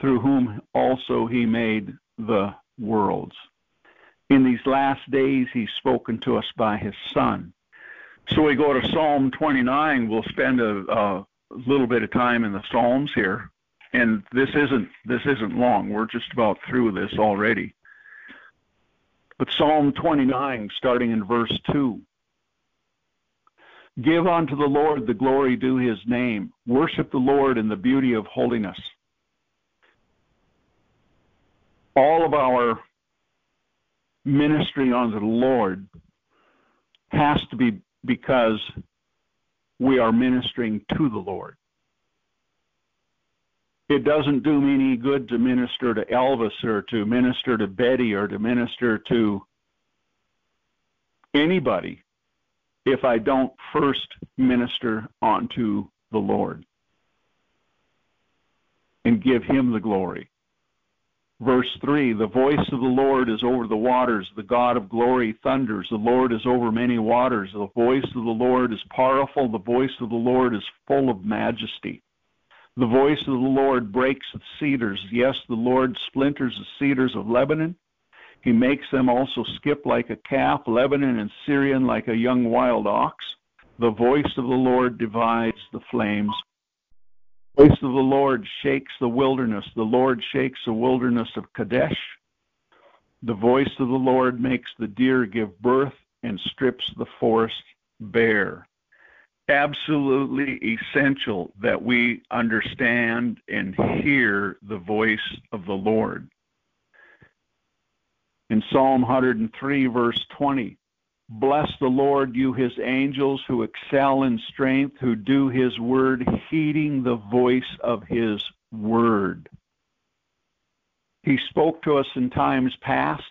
through whom also he made the worlds. In these last days, he's spoken to us by his Son. So we go to Psalm 29. We'll spend a, a little bit of time in the Psalms here, and this isn't this isn't long. We're just about through this already. But Psalm 29, starting in verse 2 Give unto the Lord the glory due his name. Worship the Lord in the beauty of holiness. All of our ministry unto the Lord has to be because we are ministering to the Lord. It doesn't do me any good to minister to Elvis or to minister to Betty or to minister to anybody if I don't first minister unto the Lord and give him the glory. Verse 3 The voice of the Lord is over the waters, the God of glory thunders. The Lord is over many waters. The voice of the Lord is powerful. The voice of the Lord is full of majesty. The voice of the Lord breaks the cedars. Yes, the Lord splinters the cedars of Lebanon. He makes them also skip like a calf, Lebanon and Sirion like a young wild ox. The voice of the Lord divides the flames. The voice of the Lord shakes the wilderness. The Lord shakes the wilderness of Kadesh. The voice of the Lord makes the deer give birth and strips the forest bare. Absolutely essential that we understand and hear the voice of the Lord in Psalm 103, verse 20. Bless the Lord, you his angels who excel in strength, who do his word, heeding the voice of his word. He spoke to us in times past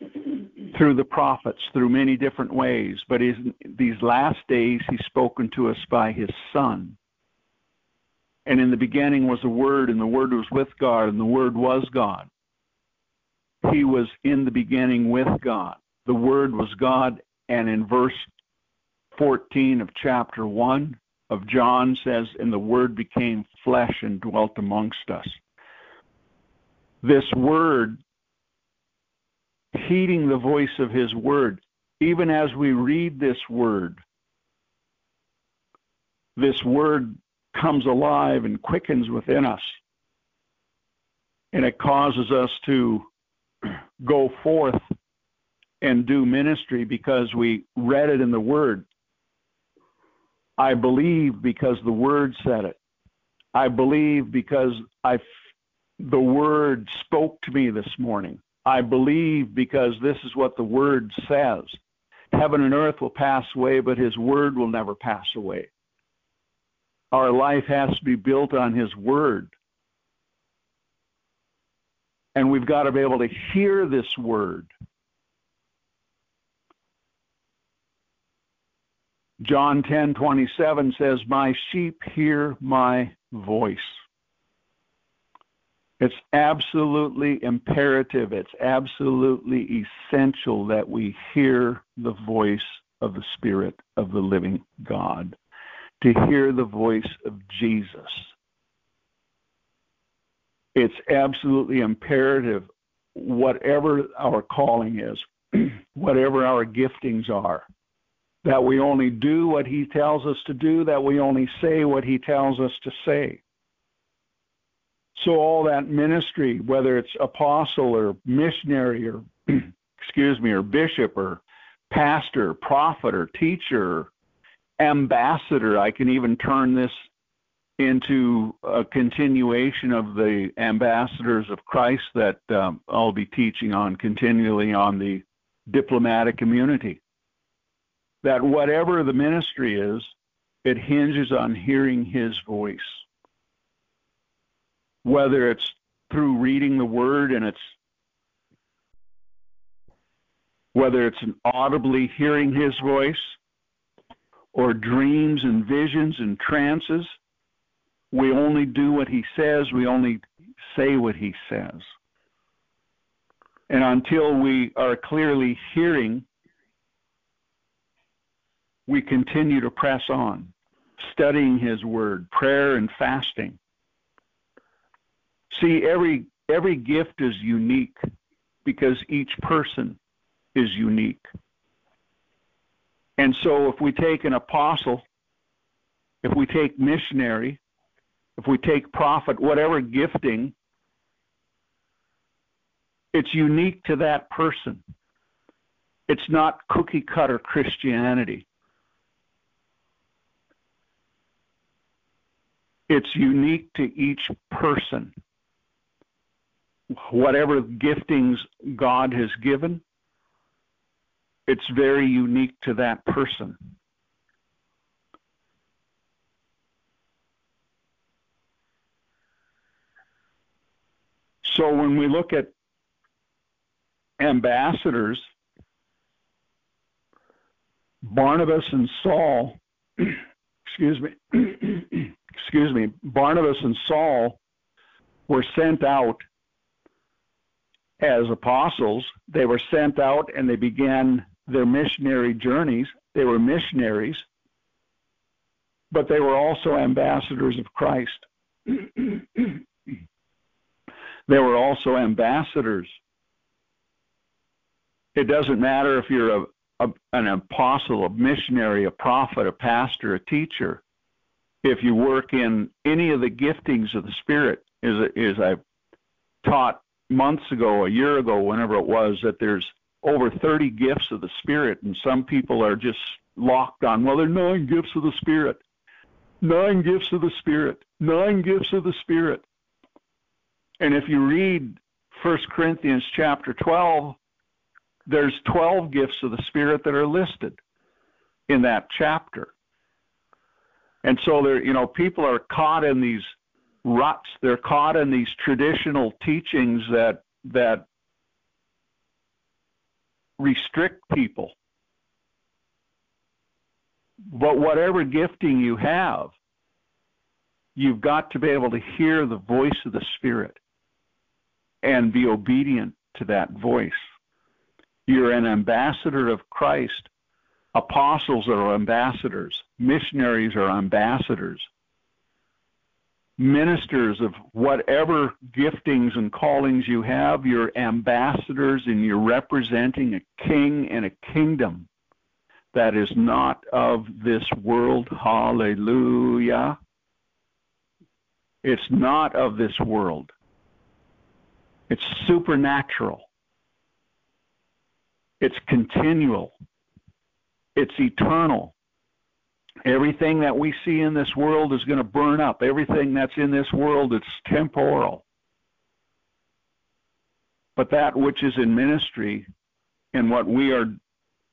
through the prophets, through many different ways, but in these last days he's spoken to us by his Son. And in the beginning was the Word, and the Word was with God, and the Word was God he was in the beginning with God. The Word was God, and in verse 14 of chapter 1 of John says, And the Word became flesh and dwelt amongst us. This Word, heeding the voice of His Word, even as we read this Word, this Word comes alive and quickens within us. And it causes us to go forth and do ministry because we read it in the Word. I believe because the Word said it. I believe because I, the Word spoke to me this morning. I believe because this is what the Word says. Heaven and earth will pass away, but His Word will never pass away. Our life has to be built on His Word and we've got to be able to hear this word. John 10:27 says, "My sheep hear my voice." It's absolutely imperative, it's absolutely essential that we hear the voice of the Spirit of the living God, to hear the voice of Jesus it's absolutely imperative, whatever our calling is, whatever our giftings are, that we only do what He tells us to do, that we only say what He tells us to say. So, all that ministry, whether it's apostle or missionary or, excuse me, or bishop or pastor, prophet or teacher, ambassador, I can even turn this into a continuation of the ambassadors of Christ that um, I'll be teaching on continually on the diplomatic immunity. That whatever the ministry is, it hinges on hearing his voice. Whether it's through reading the word and it's whether it's audibly hearing his voice or dreams and visions and trances we only do what he says, we only say what he says. And until we are clearly hearing, we continue to press on, studying his word, prayer and fasting. See, every every gift is unique because each person is unique. And so if we take an apostle, if we take missionary, if we take prophet, whatever gifting, It's unique to that person. It's not cookie cutter Christianity. It's unique to each person. Whatever giftings God has given, it's very unique to that person. So when we look at ambassadors, Barnabas and Saul, excuse me, excuse me, Barnabas and Saul were sent out as apostles. They were sent out and they began their missionary journeys. They were missionaries, but they were also ambassadors of Christ. they were also ambassadors. It doesn't matter if you're a, a, an apostle, a missionary, a prophet, a pastor, a teacher. If you work in any of the giftings of the Spirit, as, as I taught months ago, a year ago, whenever it was, that there's over 30 gifts of the Spirit, and some people are just locked on, well, there are nine gifts of the Spirit. Nine gifts of the Spirit. Nine gifts of the Spirit. And if you read 1 Corinthians chapter 12, there's 12 gifts of the Spirit that are listed in that chapter. And so there, you know, people are caught in these ruts. They're caught in these traditional teachings that that restrict people. But whatever gifting you have, you've got to be able to hear the voice of the Spirit and be obedient to that voice. You're an ambassador of Christ. Apostles are ambassadors. Missionaries are ambassadors. Ministers of whatever giftings and callings you have, you're ambassadors and you're representing a king and a kingdom that is not of this world. Hallelujah. It's not of this world. It's supernatural. It's continual. It's eternal. Everything that we see in this world is going to burn up. Everything that's in this world it's temporal. But that which is in ministry and what we are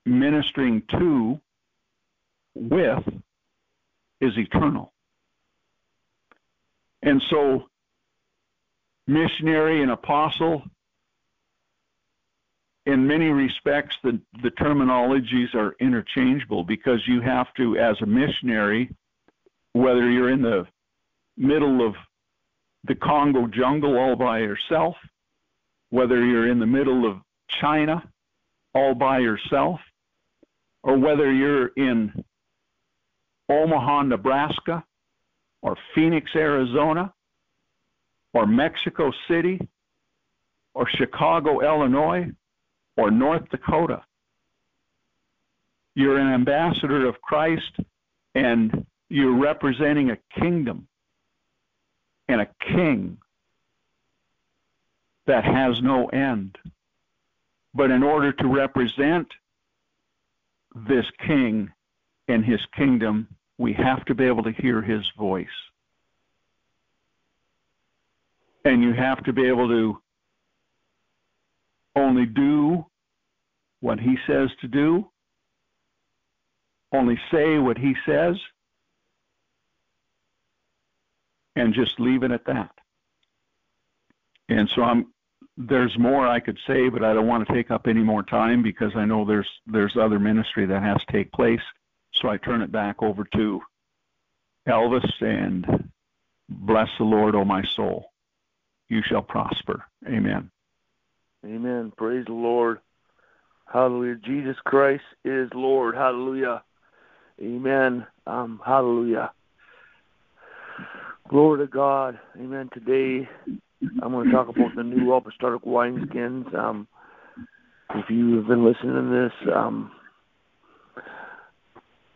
ministering to with is eternal. And so missionary and apostle in many respects, the, the terminologies are interchangeable because you have to, as a missionary, whether you're in the middle of the Congo jungle all by yourself, whether you're in the middle of China all by yourself, or whether you're in Omaha, Nebraska, or Phoenix, Arizona, or Mexico City, or Chicago, Illinois, or North Dakota. You're an ambassador of Christ and you're representing a kingdom and a king that has no end. But in order to represent this king and his kingdom, we have to be able to hear his voice. And you have to be able to only do what he says to do, only say what he says, and just leave it at that. And so I'm there's more I could say, but I don't want to take up any more time because I know there's there's other ministry that has to take place. So I turn it back over to Elvis and bless the Lord, O my soul. You shall prosper. Amen. Amen. Praise the Lord. Hallelujah. Jesus Christ is Lord. Hallelujah. Amen. Um, hallelujah. Glory to God. Amen. Today I'm going to talk about the new apostolic wineskins. Um, if you have been listening to this, um,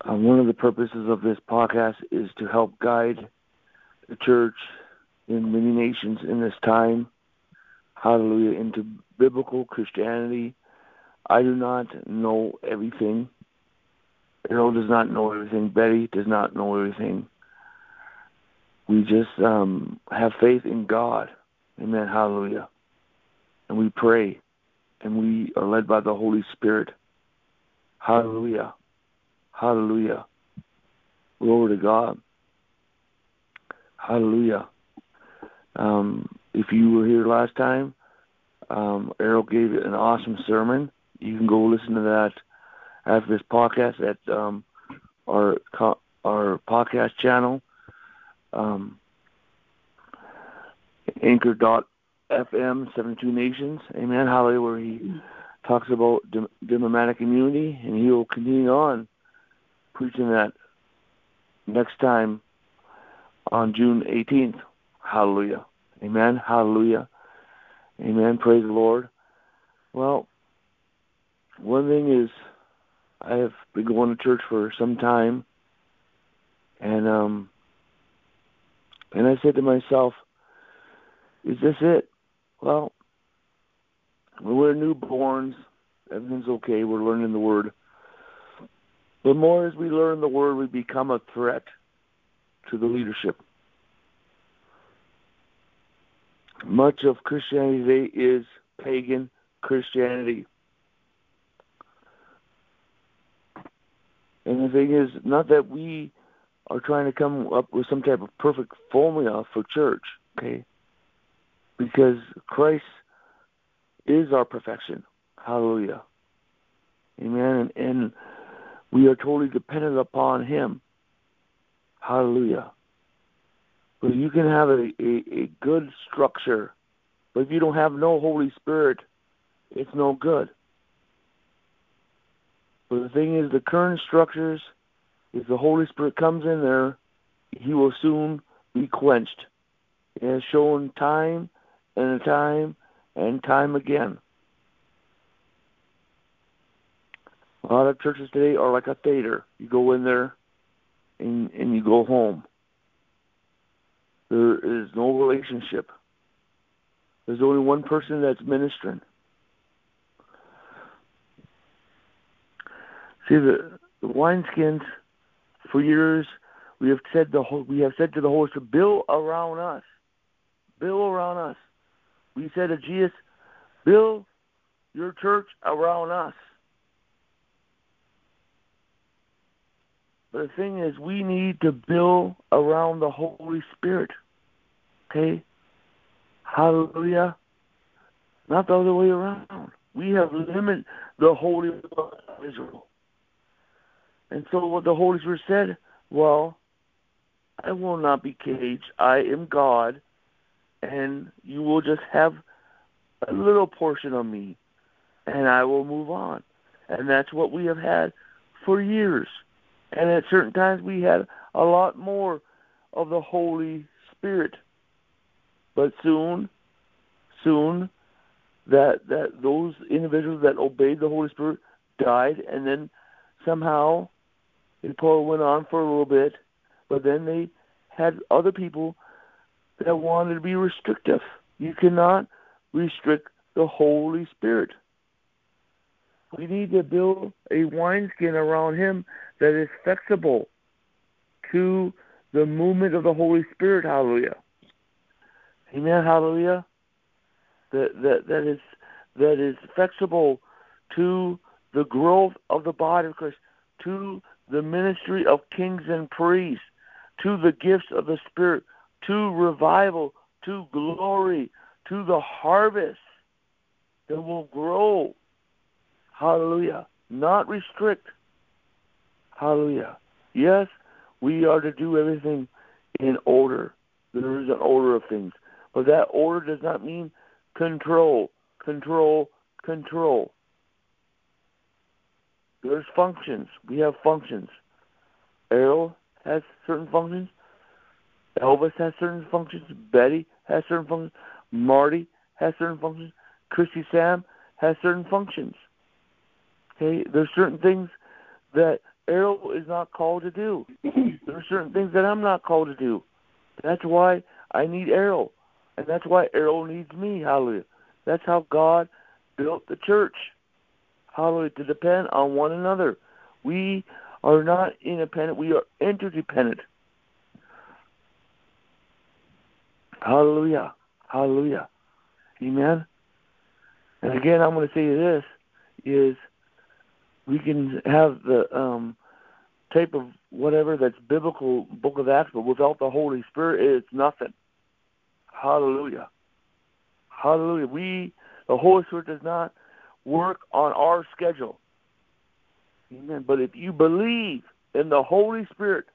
uh, one of the purposes of this podcast is to help guide the church in many nations in this time hallelujah, into biblical Christianity. I do not know everything. Erryl does not know everything. Betty does not know everything. We just um, have faith in God. Amen. Hallelujah. And we pray and we are led by the Holy Spirit. Hallelujah. Hallelujah. Glory to God. Hallelujah. Um, if you were here last time, um, Erryl gave an awesome sermon. You can go listen to that after this podcast at um, our our podcast channel, um, Anchor.fm, 72 Nations. Amen. Hallelujah, where he talks about diplomatic immunity, and he will continue on preaching that next time on June 18th. Hallelujah. Amen. Hallelujah. Amen. Praise the Lord. Well, one thing is, I have been going to church for some time, and um, and I said to myself, "Is this it?" Well, we're newborns. Everything's okay. We're learning the word. The more as we learn the word, we become a threat to the leadership. Much of Christianity is pagan Christianity. And the thing is, not that we are trying to come up with some type of perfect formula for church, okay? Because Christ is our perfection. Hallelujah. Amen. And, and we are totally dependent upon Him. Hallelujah. But you can have a, a, a good structure, but if you don't have no Holy Spirit, it's no good. But the thing is, the current structures, if the Holy Spirit comes in there, He will soon be quenched. It has shown time and time and time again. A lot of churches today are like a theater. You go in there and, and you go home. There is no relationship. There's only one person that's ministering. See the the wineskins for years we have said the we have said to the Spirit, build around us. Build around us. We said to Jesus, build your church around us. But the thing is, we need to build around the Holy Spirit. Okay? Hallelujah. Not the other way around. We have limited the Holy One of Israel. And so what the Holy Spirit said, well, I will not be caged. I am God, and you will just have a little portion of me, and I will move on. And that's what we have had for years. And at certain times we had a lot more of the Holy Spirit. But soon, soon, that that those individuals that obeyed the Holy Spirit died, and then somehow it probably went on for a little bit, but then they had other people that wanted to be restrictive. You cannot restrict the Holy Spirit. We need to build a wineskin around him that is flexible to the movement of the Holy Spirit. Hallelujah. Amen. Hallelujah. That that that is that is flexible to the growth of the body of Christ, to the ministry of kings and priests, to the gifts of the Spirit, to revival, to glory, to the harvest that will grow. Hallelujah. Not restrict. Hallelujah. Yes, we are to do everything in order. There is an order of things. But that order does not mean control, control, control. There's functions. We have functions. Erryl has certain functions. Elvis has certain functions. Betty has certain functions. Marty has certain functions. Christy Sam has certain functions. Okay, there's certain things that Erryl is not called to do. there are certain things that I'm not called to do. That's why I need Erryl, and that's why Erryl needs me. Hallelujah. That's how God built the church. Hallelujah. To depend on one another. We are not independent, we are interdependent. Hallelujah. Hallelujah. Amen. And again, I'm going to say this is we can have the um, type of whatever that's biblical book of Acts, but without the Holy Spirit, it's nothing. Hallelujah. Hallelujah. We, the Holy Spirit does not work on our schedule. Amen. But if you believe in the Holy Spirit,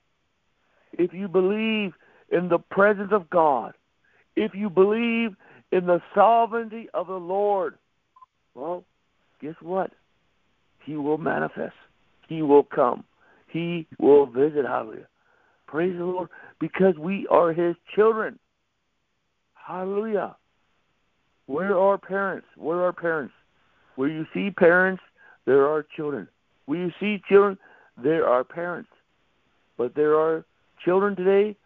if you believe in the presence of God, if you believe in the sovereignty of the Lord, well, guess what? He will manifest. He will come. He will visit. Hallelujah. Praise the Lord. Because we are His children. Hallelujah. Where are parents? Where are parents? Where you see parents, there are children. Where you see children, there are parents. But there are children today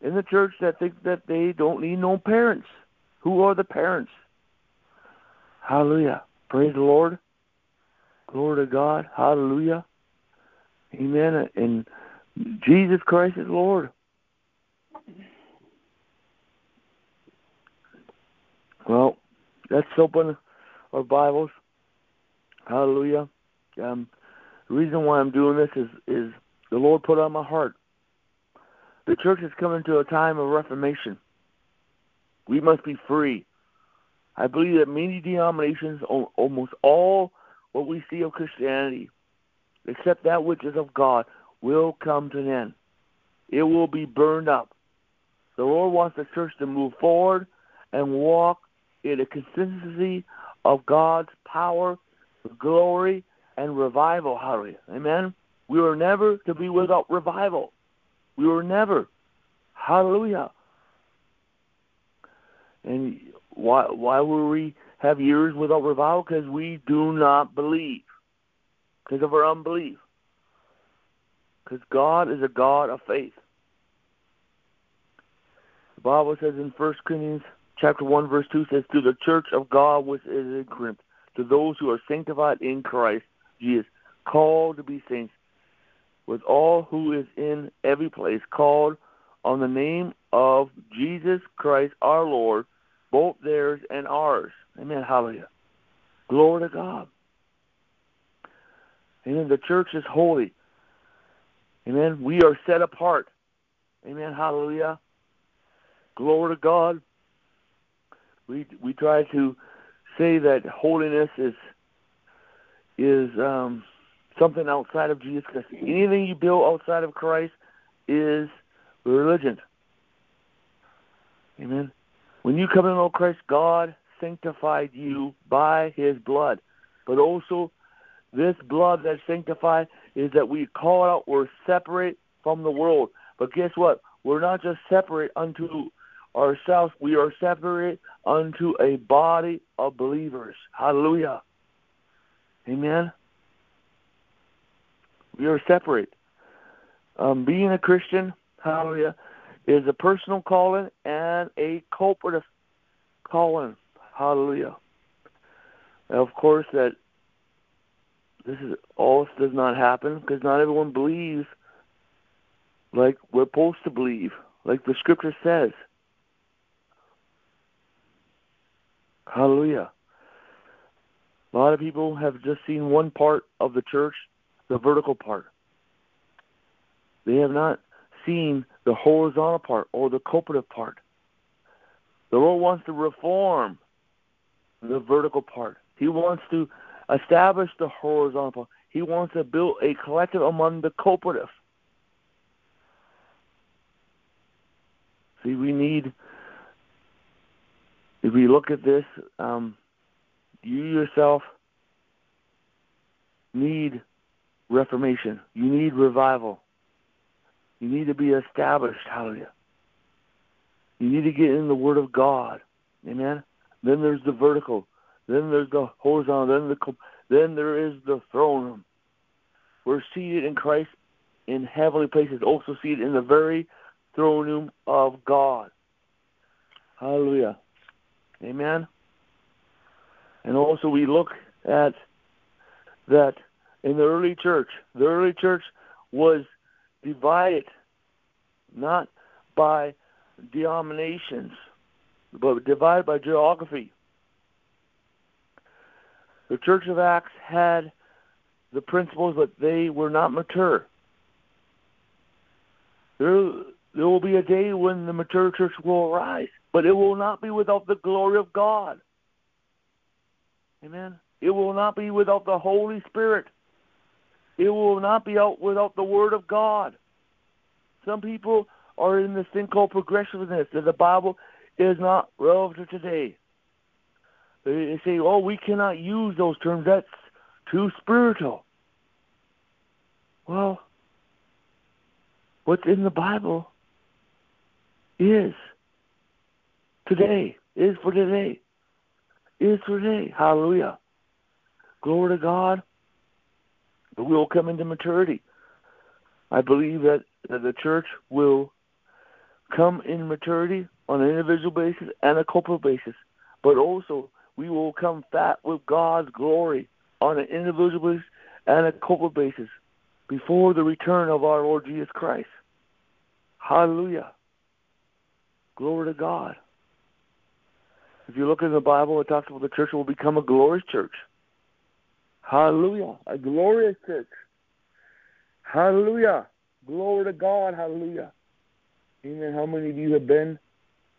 in the church that think that they don't need no parents. Who are the parents? Hallelujah. Praise the Lord. Glory to God. Hallelujah. Amen. And Jesus Christ is Lord. Well, let's open our Bibles. Hallelujah. Um, the reason why I'm doing this is is the Lord put on my heart. The church is coming to a time of reformation. We must be free. I believe that many denominations, almost all what we see of Christianity, except that which is of God, will come to an end. It will be burned up. The Lord wants the church to move forward and walk in a consistency of God's power, glory, and revival. Hallelujah. Amen. We were never to be without revival. We were never. Hallelujah. And why why will we have years without revival? Because we do not believe. Because of our unbelief. Because God is a God of faith. The Bible says in First Corinthians chapter one verse two says, To the church of God which is in Corinth, to those who are sanctified in Christ Jesus, called to be saints, with all who is in every place, called on the name of Jesus Christ our Lord, both theirs and ours. Amen. Hallelujah. Glory to God. Amen. The church is holy. Amen. We are set apart. Amen. Hallelujah. Glory to God. We we try to say that holiness is is um, something outside of Jesus Christ. Anything you build outside of Christ is religion. Amen. When you come in, know Christ, God sanctified you by his blood. But also, this blood that sanctified is that we call out, we're separate from the world. But guess what? We're not just separate unto ourselves, we are separate unto a body of believers. Hallelujah. Amen. We are separate. Um, being a Christian, hallelujah, is a personal calling and a corporate calling. Hallelujah. of course, that this is all does not happen because not everyone believes like we're supposed to believe, like the scripture says. Hallelujah. A lot of people have just seen one part of the church, the vertical part. They have not seen the horizontal part or the cooperative part. The Lord wants to reform the vertical part. He wants to establish the horizontal. He wants to build a collective among the cooperative. See, we need, if we look at this, um, you yourself need reformation. You need revival. You need to be established. Hallelujah. You need to get in the Word of God. Amen. Then there's the vertical. Then there's the horizontal. Then the then there is the throne room. We're seated in Christ in heavenly places, also seated in the very throne room of God. Hallelujah. Amen. And also we look at that in the early church, the early church was divided not by denominations, but divided by geography. The Church of Acts had the principles, but they were not mature. There, there will be a day when the mature church will arise, but it will not be without the glory of God. Amen. It will not be without the Holy Spirit. It will not be out without the Word of God. Some people are in this thing called progressiveness that the Bible is not relevant to today. They say, "Oh, we cannot use those terms. That's too spiritual." Well, what's in the Bible is today, is for today, is for today. Hallelujah. Glory to God. We will come into maturity. I believe that, that the church will come in maturity on an individual basis and a corporate basis, but also we will come fat with God's glory on an individual basis and a corporate basis before the return of our Lord Jesus Christ. Hallelujah. Glory to God. If you look in the Bible, it talks about the church will become a glorious church. Hallelujah. A glorious church. Hallelujah. Glory to God. Hallelujah. Amen. How many of you have been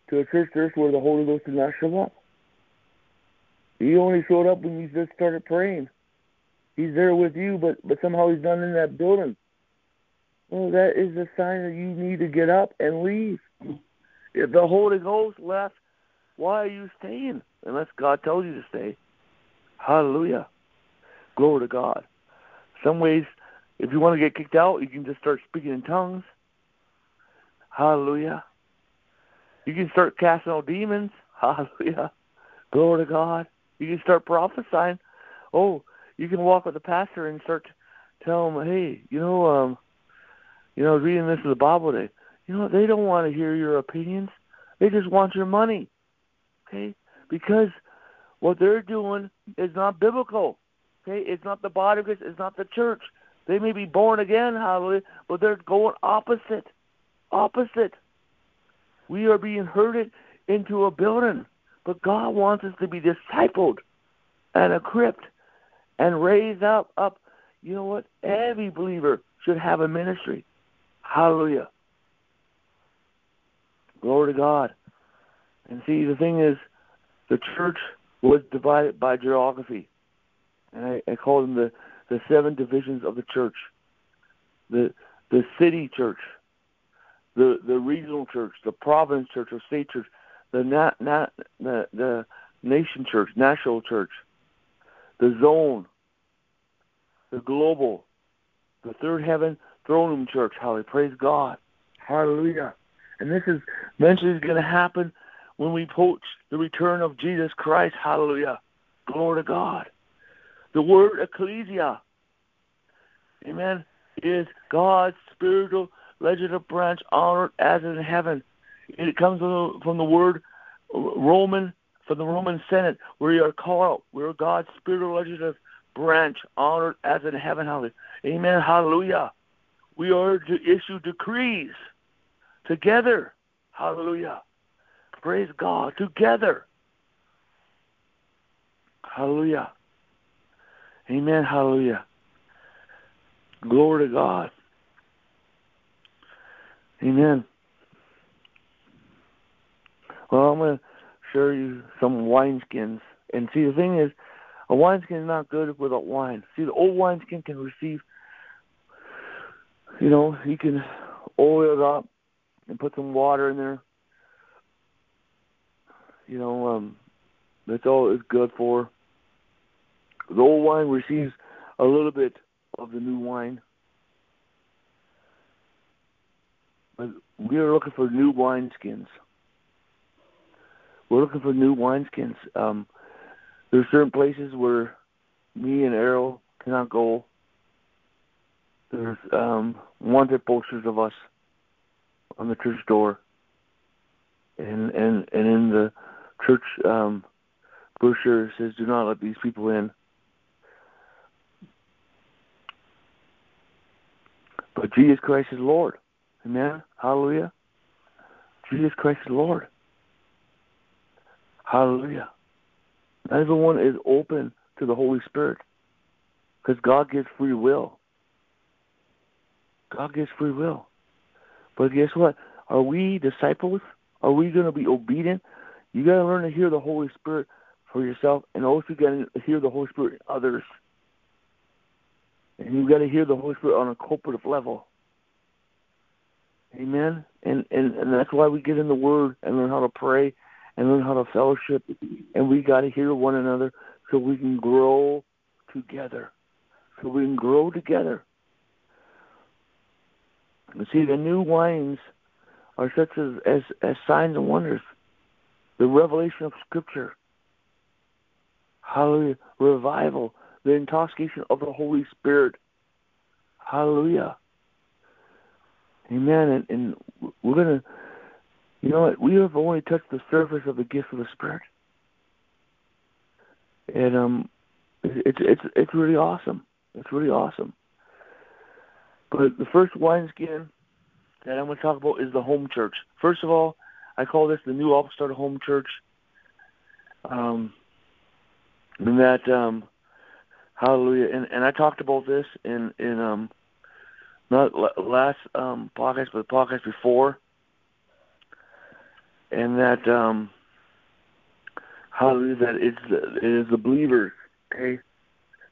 to a church service where the Holy Ghost did not show up? He only showed up when you just started praying. He's there with you, but but somehow he's not in that building. Well, that is a sign that you need to get up and leave. If the Holy Ghost left, why are you staying? Unless God tells you to stay. Hallelujah. Glory to God. Some ways, if you want to get kicked out, you can just start speaking in tongues. Hallelujah. You can start casting out demons. Hallelujah. Glory to God. You can start prophesying. Oh, you can walk with the pastor and start tell him, hey, you know, um, you know, reading this in the Bible today. You know, they don't want to hear your opinions. They just want your money. Okay? Because what they're doing is not biblical. Okay, it's not the body of Christ, it's not the church. They may be born again, hallelujah, but they're going opposite. Opposite. We are being herded into a building, but God wants us to be discipled and equipped and raised up. Up, you know what? Every believer should have a ministry. Hallelujah. Glory to God. And see, the thing is, the church was divided by geography and I, I call them the the seven divisions of the church. The the city church, the the regional church, the province church or state church, the nat, nat, the the nation church, national church, the zone, the global, the third heaven throne room church. Hallelujah! Praise God, Hallelujah! And this is eventually going to happen when we approach the return of Jesus Christ. Hallelujah! Glory to God. The word ecclesia, amen, is God's spiritual legislative branch honored as in heaven. It comes from the word Roman, from the Roman Senate, where you are called. We're God's spiritual legislative branch honored as in heaven. Hallelujah. Amen. Hallelujah. We are to issue decrees together. Hallelujah. Praise God. Together. Hallelujah. Amen. Hallelujah. Glory to God. Amen. Well, I'm going to show you some wineskins. And see, the thing is, a wineskin is not good without wine. See, the old wineskin can receive, you know, you can oil it up and put some water in there. You know, um, that's all it's good for. The old wine receives a little bit of the new wine. But we are looking for new wineskins. We're looking for new wineskins. Um, there's certain places where me and Erryl cannot go. There's um, wanted posters of us on the church door, and and and in the church um, brochure says, "Do not let these people in." But Jesus Christ is Lord. Amen. Hallelujah. Jesus Christ is Lord. Hallelujah. Everyone is open to the Holy Spirit because God gives free will. God gives free will. But guess what? Are we disciples? Are we going to be obedient? You got to learn to hear the Holy Spirit for yourself, and also got to hear the Holy Spirit in others. And you've got to hear the Holy Spirit on a corporate level. Amen. And, and and that's why we get in the Word and learn how to pray and learn how to fellowship. And we got to hear one another so we can grow together. So we can grow together. And see, the new wines are such as, as, as signs and wonders. The revelation of Scripture. Hallelujah. Revival. The intoxication of the Holy Spirit. Hallelujah. Amen. And, and we're going to, you know what? We have only touched the surface of the gift of the Spirit. And um, it's it's it's really awesome. It's really awesome. But the first wineskin that I'm going to talk about is the home church. First of all, I call this the new upstart home church. Um, and that um, hallelujah. And and I talked about this in in um not last um podcast, but the podcast before. And that um hallelujah that it's the, it is the believers, okay,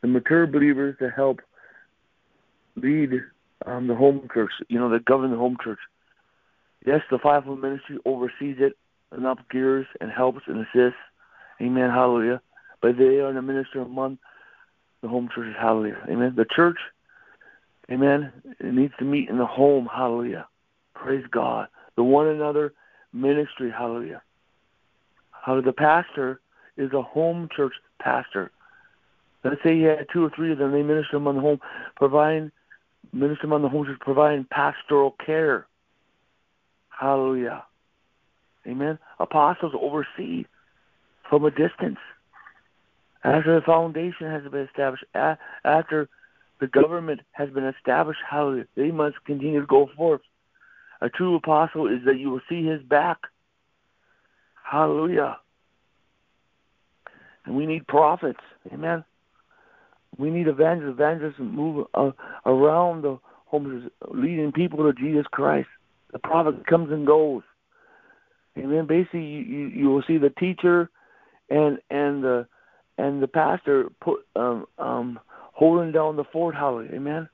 the mature believers that help lead um, the home church, you know, that govern the home church. Yes, the fivefold ministry oversees it and up gears and helps and assists. Amen. Hallelujah. But they are the minister among the home churches. Hallelujah. Amen. The church, amen, it needs to meet in the home. Hallelujah. Praise God. The one another ministry. Hallelujah. Hallelujah. The pastor is a home church pastor. Let's say you had two or three of them. They minister on the home, providing minister on the home is providing pastoral care. Hallelujah. Amen. Apostles oversee from a distance. After the foundation has been established, after the government has been established, hallelujah, they must continue to go forth. A true apostle is that you will see his back. Hallelujah. And we need prophets. Amen. We need evangelists. Evangelists move uh, around the homes, leading people to Jesus Christ. The prophet comes and goes. Then basically you, you, you will see the teacher and and the and the pastor put um um holding down the fort hallelujah. Amen.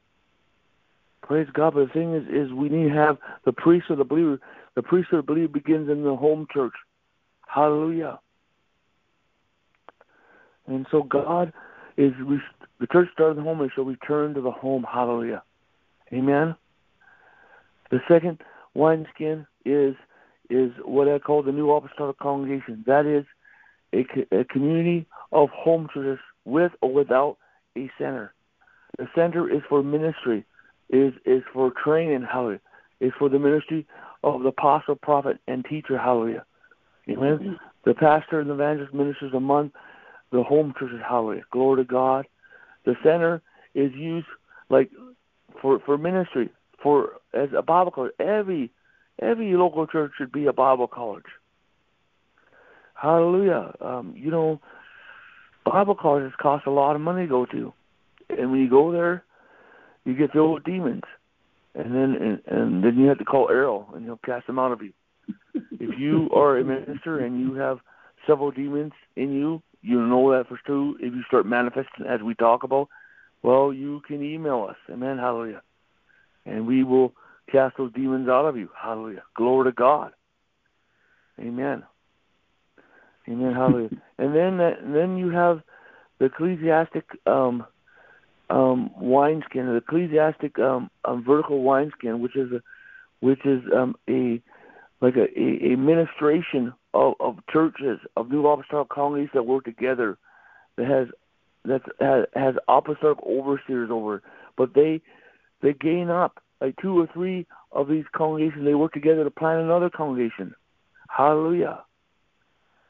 Praise God. But the thing is is we need to have the priest of the believer. The priest of the believer begins in the home church. Hallelujah. And so God is the church started the home and shall return to the home. Hallelujah. Amen. The second wineskin is is what I call the new apostolic congregation. That is a, a community of home churches with or without a center. The center is for ministry, is is for training. Hallelujah. Is for the ministry of the apostle, prophet, and teacher. Hallelujah. Amen. Mm-hmm. The pastor and the evangelist ministers among the home churches. Hallelujah. Glory to God. The center is used like for for ministry for as a Bible college. Every every local church should be a Bible college. Hallelujah. Um, you know, Bible colleges cost a lot of money to go to, and when you go there, you get filled with demons, and then and, and then you have to call Erryl, and he'll cast them out of you. if you are a minister and you have several demons in you, you know that for sure. If you start manifesting as we talk about, well, you can email us. Amen. Hallelujah. And we will cast those demons out of you. Hallelujah. Glory to God. Amen. Amen. Hallelujah. and then that, and then you have the ecclesiastic um, um, wineskin, the ecclesiastic um, um, vertical wineskin, which is a which is um, a like a, a, a ministration of, of churches, of new apostolic colonies that work together, that has that has, has apostolic overseers over, it. but they they gain up like two or three of these congregations. They work together to plant another congregation. Hallelujah,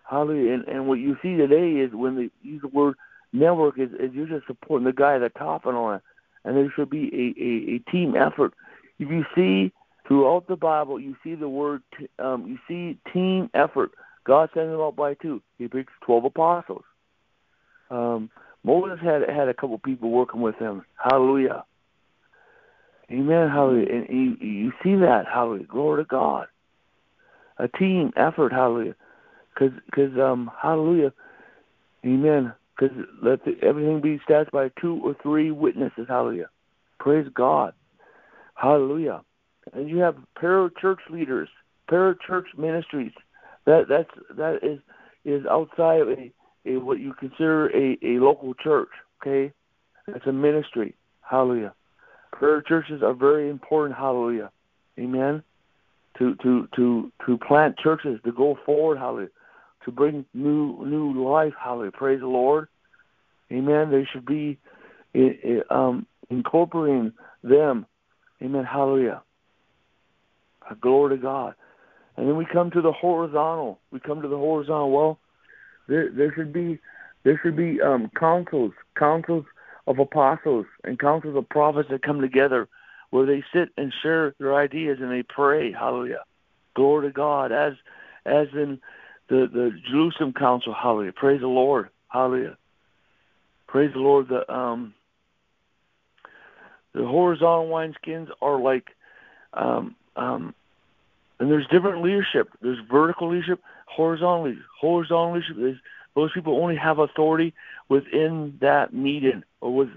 Hallelujah. And, and what you see today is when they use the word network is, is you're just supporting the guy at the top and all that. And there should be a, a, a team effort. If you see throughout the Bible, you see the word, um, you see team effort. God sent them out by two. He picked 12 apostles. Um, Moses had had a couple people working with him. Hallelujah. Amen. Hallelujah. And you, you see that. Hallelujah. Glory to God. A team effort. Hallelujah. Because, cause, um, hallelujah. Amen. Because let the, everything be established by two or three witnesses. Hallelujah. Praise God. Hallelujah. And you have para church leaders, para church ministries. That that's that is is outside of a, a what you consider a, a local church. Okay, it's a ministry. Hallelujah. Prayer churches are very important. Hallelujah. Amen. To to to to plant churches to go forward. Hallelujah. To bring new new life. Hallelujah. Praise the Lord. Amen. They should be um, incorporating them. Amen. Hallelujah. Glory to God. And then we come to the horizontal. We come to the horizontal. Well, there there should be there should be um, councils, councils of apostles and councils of prophets that come together where they sit and share their ideas and they pray. Hallelujah. Glory to God. As as in the, the Jerusalem Council, hallelujah. Praise the Lord. Hallelujah. Praise the Lord. The um the horizontal wineskins are like um um and there's different leadership. There's vertical leadership, horizontal. Horizontal leadership is those people only have authority within that meeting or with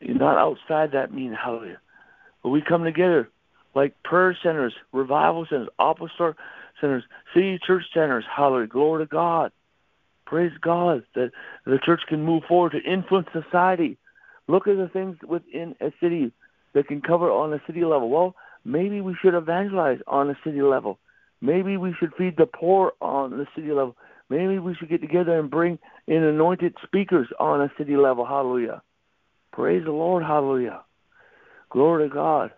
not outside that meeting. Hallelujah. But we come together like prayer centers, revival centers, apostolic centers, city church centers. Hallelujah. Glory to God. Praise God that the church can move forward to influence society. Look at the things within a city that can cover on a city level. Well, maybe we should evangelize on a city level. Maybe we should feed the poor on the city level. Maybe we should get together and bring in anointed speakers on a city level. Hallelujah. Praise the Lord. Hallelujah. Glory to God.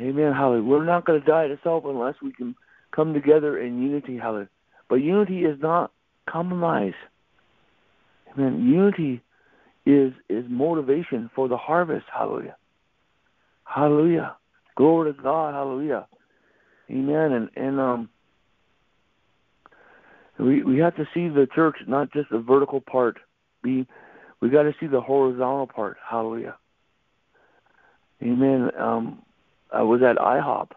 Amen. Hallelujah. We're not going to die to self unless we can come together in unity. Hallelujah. But unity is not compromise. Amen. Unity is is motivation for the harvest. Hallelujah. Hallelujah. Glory to God. Hallelujah. Amen. And and um we we have to see the church not just the vertical part. We we got to see the horizontal part. Hallelujah. Amen. Um I was at IHOP.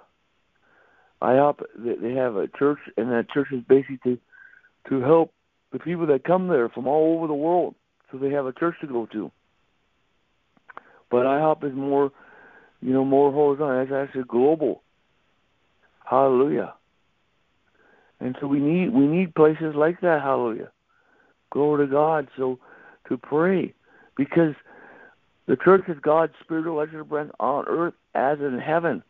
IHOP they have a church and that church is basically to to help the people that come there from all over the world so they have a church to go to. But IHOP is more you know, more horizontal. It's actually global. Hallelujah. And so we need we need places like that. Hallelujah. Glory to God. So to pray because the church is God's spiritual legislative on earth as in heaven.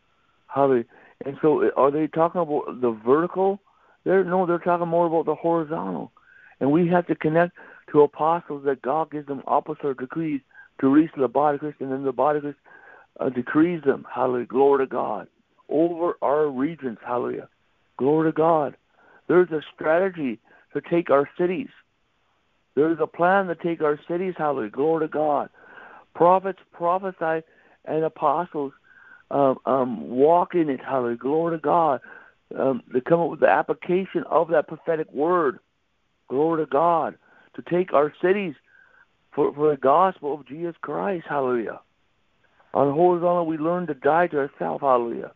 Hallelujah. And so are they talking about the vertical? They're no, they're talking more about the horizontal. And we have to connect to apostles that God gives them opposite decrees to reach the body of Christ, and then the body of Christ uh, decrees them, hallelujah, glory to God, over our regions, hallelujah, glory to God. There's a strategy to take our cities. There's a plan to take our cities, hallelujah, glory to God. Prophets prophesy and apostles um, um, walk in it, hallelujah, glory to God. Um, they come up with the application of that prophetic word, glory to God, to take our cities for, for the gospel of Jesus Christ, hallelujah. On horizontal, we learn to die to ourselves. Hallelujah.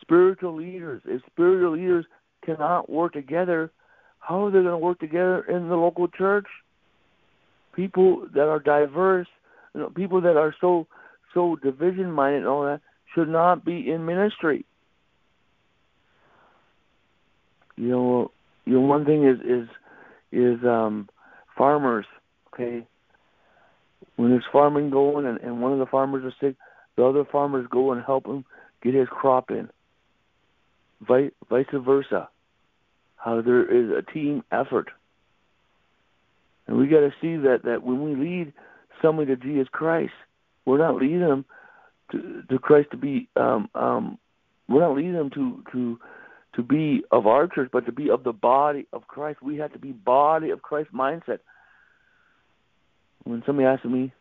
Spiritual leaders, if spiritual leaders cannot work together, how are they going to work together in the local church? People that are diverse, you know, people that are so so division minded and all that should not be in ministry. You know, you know, one thing is is is um farmers, okay, when there's farming going and, and one of the farmers is sick, the other farmers go and help him get his crop in. Vice, vice versa. How there is a team effort. And we got to see that, that when we lead somebody to Jesus Christ, we're not leading them to, to Christ to be, um, um, we're not leading them to, to, to be of our church, but to be of the body of Christ. We have to be body of Christ mindset. When somebody asks me,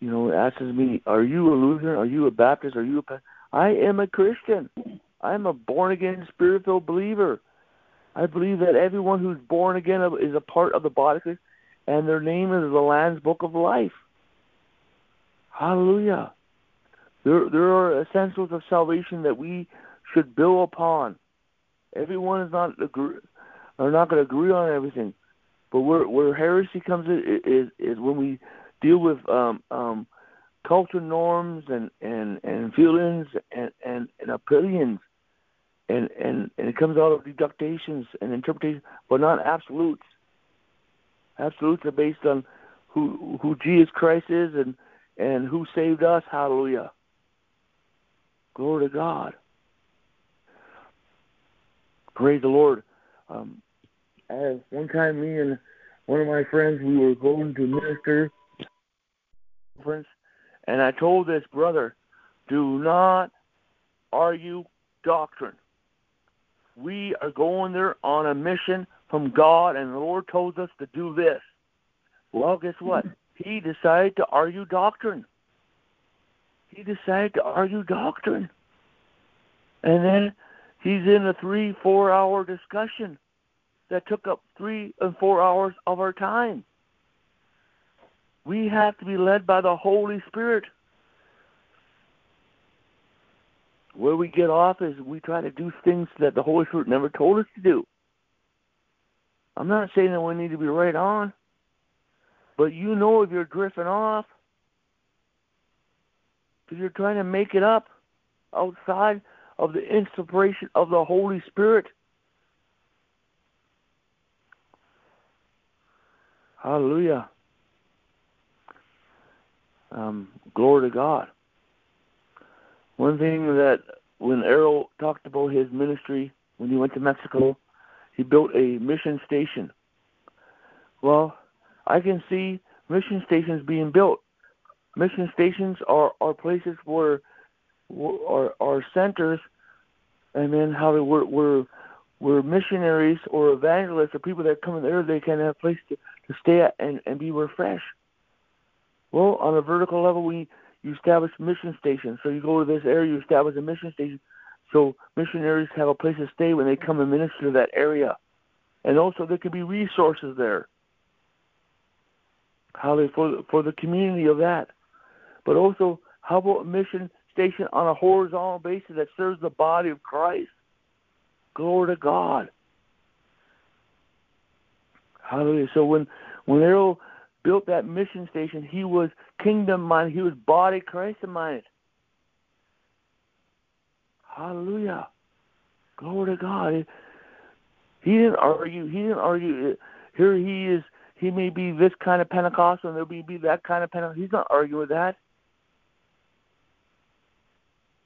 you know, asks me, "Are you a Lutheran? Are you a Baptist? Are you a?" I am a Christian. I am a born again, spirit filled believer. I believe that everyone who's born again is a part of the body of Christ, and their name is the Lamb's Book of Life. Hallelujah. There, there are essentials of salvation that we should build upon. Everyone is not agree, are not going to agree on everything, but where where heresy comes in is is when we deal with um, um, culture norms and and and feelings and and, and opinions, and and and it comes out of deductions and interpretations, but not absolutes. Absolutes are based on who who Jesus Christ is and and who saved us. Hallelujah. Glory to God. Praise the Lord. Um, as one time, me and one of my friends, we were going to minister conference, and I told this brother, do not argue doctrine. We are going there on a mission from God, and the Lord told us to do this. Well, guess what? He decided to argue doctrine he decided to argue doctrine. And then he's in a three, four hour discussion that took up three and four hours of our time. We have to be led by the Holy Spirit. Where we get off is we try to do things that the Holy Spirit never told us to do. I'm not saying that we need to be right on, but you know if you're drifting off, because you're trying to make it up outside of the inspiration of the Holy Spirit. Hallelujah. Um, glory to God. One thing that when Erryl talked about his ministry when he went to Mexico, he built a mission station. Well, I can see mission stations being built mission stations are are places where are are centers and then how they were were were missionaries or evangelists or people that come in there they can have a place to, to stay at and, and be refreshed. Well, on a vertical level we you establish mission stations. So you go to this area, you establish a mission station. So missionaries have a place to stay when they come and minister to that area. And also there could be resources there. For for the community of that but also how about a mission station on a horizontal basis that serves the body of Christ? Glory to God. Hallelujah. So when when Erryl built that mission station, he was kingdom minded. He was body Christ minded. Hallelujah. Glory to God. He didn't argue. He didn't argue. Here he is. He may be this kind of Pentecostal, and there may be that kind of Pentecostal. He's not arguing with that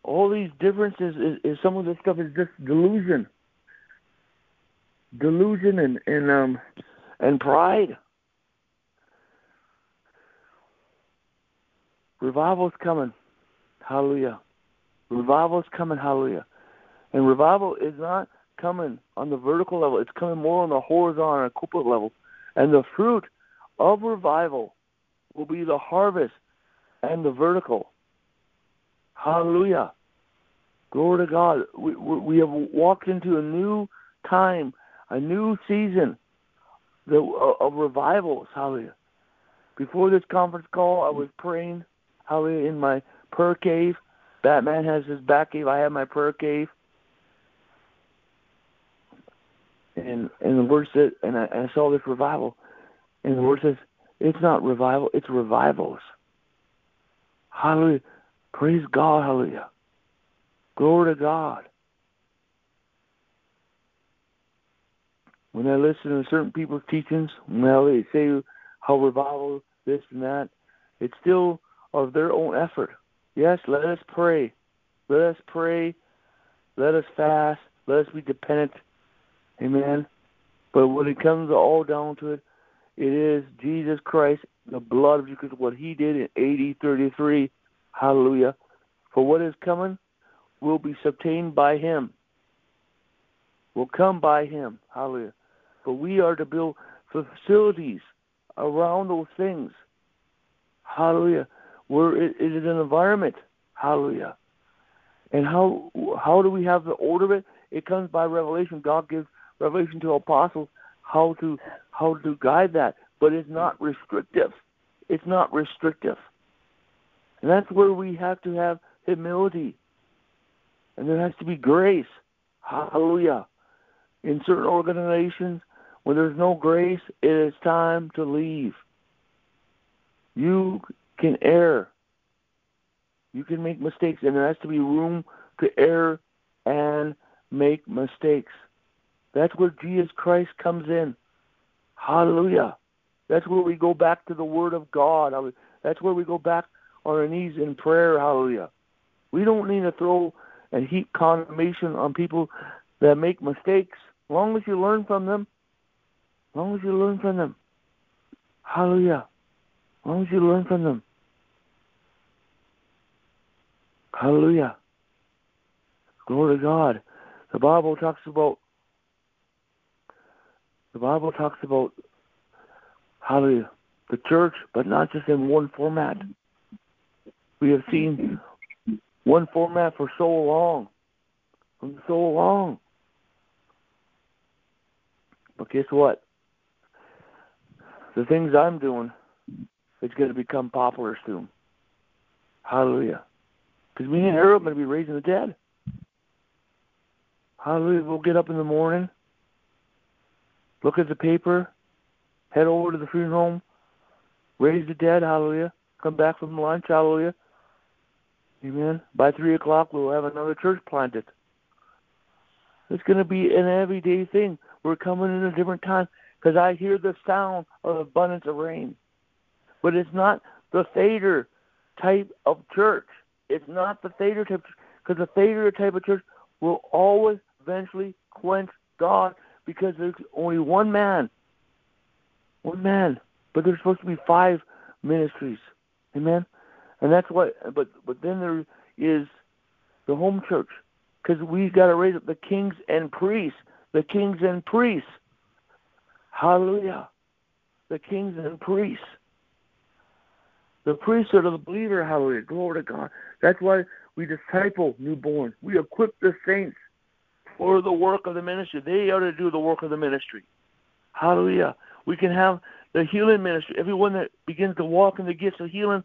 all these differences is, is some of this stuff is just delusion, delusion and and um and pride. Revival's coming, hallelujah. Revival's coming, hallelujah. And revival is not coming on the vertical level; it's coming more on the horizontal and corporate level. And the fruit of revival will be the harvest and the vertical. Hallelujah. Glory to God. We, we have walked into a new time, a new season uh, of revival. Hallelujah. Before this conference call, I was praying, hallelujah, in my prayer cave. Batman has his back cave. I have my prayer cave. And and the word said, and I, I saw this revival, and the word says, it's not revival, it's revivals. Hallelujah. Praise God. Hallelujah. Glory to God. When I listen to certain people's teachings, well, they say how revival, this and that, it's still of their own effort. Yes, let us pray. Let us pray. Let us fast. Let us be dependent. Amen. But when it comes all down to it, it is Jesus Christ, the blood of Jesus, what he did in AD 33. Hallelujah. For what is coming? will be subtained by him, will come by him. Hallelujah. But we are to build facilities around those things. Hallelujah. Where it, it is an environment. Hallelujah. And how how do we have the order of it? It comes by revelation. God gives revelation to apostles how to how to guide that. But it's not restrictive. It's not restrictive. And that's where we have to have humility. And there has to be grace. Hallelujah. In certain organizations, when there's no grace, it is time to leave. You can err. You can make mistakes, and there has to be room to err and make mistakes. That's where Jesus Christ comes in. Hallelujah. That's where we go back to the Word of God. That's where we go back on our knees in prayer. Hallelujah. We don't need to throw and heap condemnation on people that make mistakes. As long as you learn from them, as long as you learn from them. Hallelujah. As long as you learn from them. Hallelujah. Glory to God. The Bible talks about the Bible talks about hallelujah the church, but not just in one format. We have seen one format for so long. For so long. But guess what? The things I'm doing is going to become popular soon. Hallelujah. Because me and Erryl are going to be raising the dead. Hallelujah. We'll get up in the morning, look at the paper, head over to the funeral home, raise the dead. Hallelujah. Come back from lunch. Hallelujah. Amen. By 3 o'clock, we'll have another church planted. It's going to be an everyday thing. We're coming in a different time because I hear the sound of abundance of rain. But it's not the Theder type of church. It's not the Theder type because the Theder type of church will always eventually quench God because there's only one man. One man. But there's supposed to be five ministries. Amen? And that's what, but but then there is the home church, because we got to raise up the kings and priests, the kings and priests. Hallelujah, the kings and priests. The priesthood of the believer, hallelujah, glory to God. That's why we disciple newborn. We equip the saints for the work of the ministry. They are to do the work of the ministry. Hallelujah. We can have the healing ministry. Everyone that begins to walk in the gifts of healing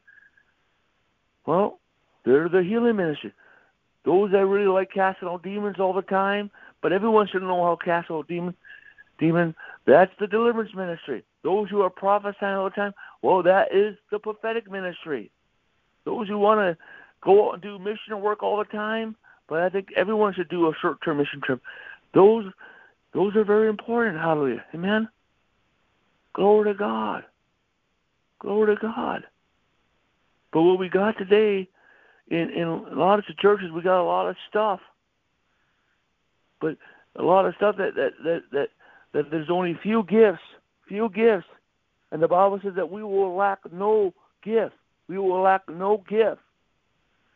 well, they're the healing ministry. Those that really like casting out demons all the time, but everyone should know how to cast out demons. Demon, that's the deliverance ministry. Those who are prophesying all the time, well, that is the prophetic ministry. Those who want to go out and do mission work all the time, but I think everyone should do a short-term mission trip. Those, those are very important. Hallelujah, amen. Glory to God. Glory to God. But what we got today, in in a lot of the churches, we got a lot of stuff. But a lot of stuff that that that that, that there's only few gifts, few gifts, and the Bible says that we will lack no gift. We will lack no gift.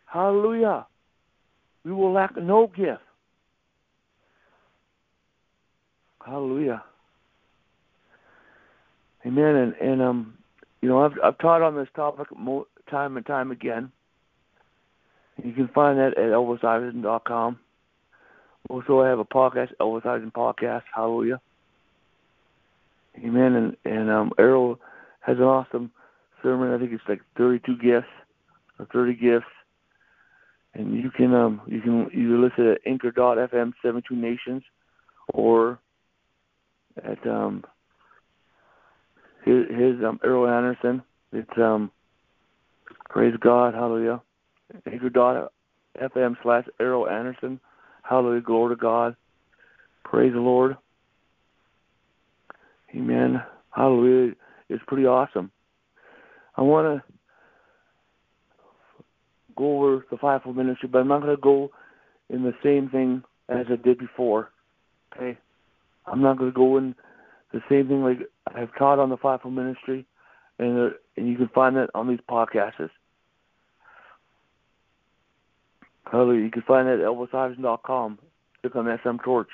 Hallelujah. We will lack no gift. Hallelujah. Amen. And and um, you know, I've I've taught on this topic time and time again. You can find that at elvisiverson.com. Also, I have a podcast, Elvis Iverson Podcast. Hallelujah. Amen. And and um, Erryl has an awesome sermon. I think it's like 32 gifts or 30 gifts. And you can um you can either listen at Anchor.fm 72 Nations or at um his, his um Erryl Anderson. It's um Praise God. Hallelujah. Anchor.fm slash Erryl Anderson. Hallelujah. Glory to God. Praise the Lord. Amen. Hallelujah. It's pretty awesome. I want to go over the fivefold ministry, but I'm not going to go in the same thing as I did before. Okay? I'm not going to go in the same thing like I've taught on the fivefold ministry, and uh, and you can find that on these podcasts. Hallelujah. You can find that at elvisiverson.com. Click on SM Torch.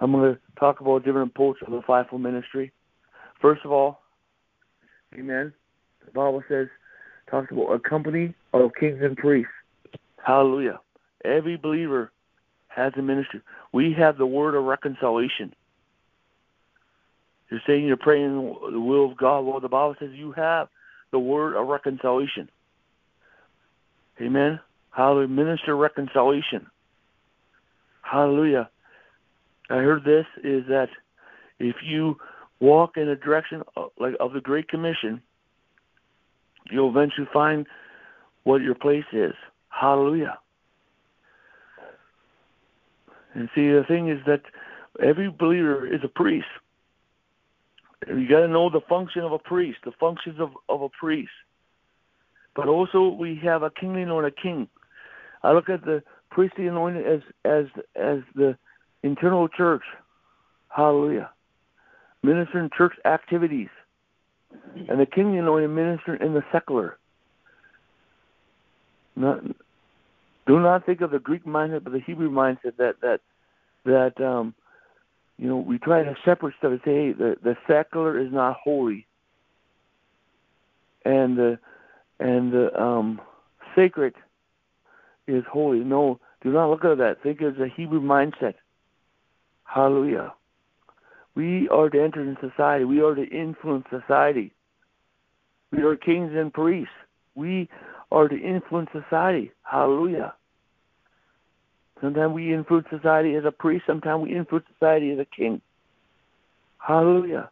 I'm going to talk about different parts of the fivefold ministry. First of all, Amen. The Bible says, talks about a company of kings and priests. Hallelujah. Every believer has a ministry. We have the word of reconciliation. You're saying you're praying the will of God. Well, the Bible says you have the word of reconciliation. Amen. Hallelujah. Minister reconciliation. Hallelujah. I heard this is that if you walk in a direction of, like of the Great Commission, you'll eventually find what your place is. Hallelujah. And see, the thing is that every believer is a priest. You got to know the function of a priest, the functions of, of a priest. But also, we have a kingly and a king. I look at the priestly anointing as as as the internal church. Hallelujah. minister Ministering church activities. And the kingly anointing ministering in the secular. Not, do not think of the Greek mindset, but the Hebrew mindset that that that um, you know we try to separate stuff and say hey, the the secular is not holy, and the and the um, sacred is holy. No, do not look at that. Think of the Hebrew mindset. Hallelujah. We are to enter in society. We are to influence society. We are kings and priests. We are to influence society. Hallelujah. Sometimes we influence society as a priest. Sometimes we influence society as a king. Hallelujah.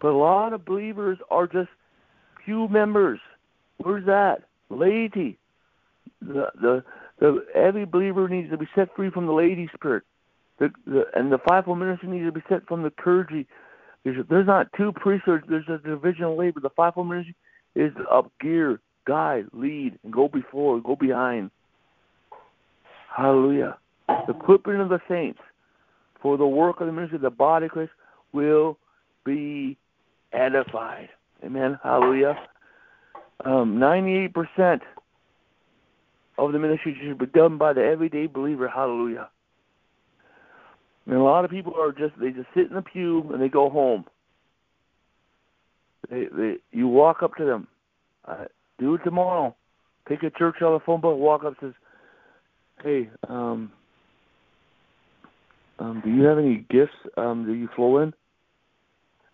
But a lot of believers are just pew members. Where's that? Laity. The, the, the, every believer needs to be set free from the laity spirit. The, the, and the fivefold ministry needs to be set from the clergy. There's, there's not two priesthoods. There's a division of labor. The fivefold ministry is up gear, guide, lead, and go before, go behind. Hallelujah. The equipping of the saints for the work of the ministry of the body of Christ will be edified. Amen. Hallelujah. Um, 98% of the ministry should be done by the everyday believer. Hallelujah. And a lot of people are just they just sit in the pew and they go home. They, they you walk up to them, uh, do it tomorrow. Take a church on the phone book, walk up, says, "Hey, um, um, do you have any gifts um, that you flow in?"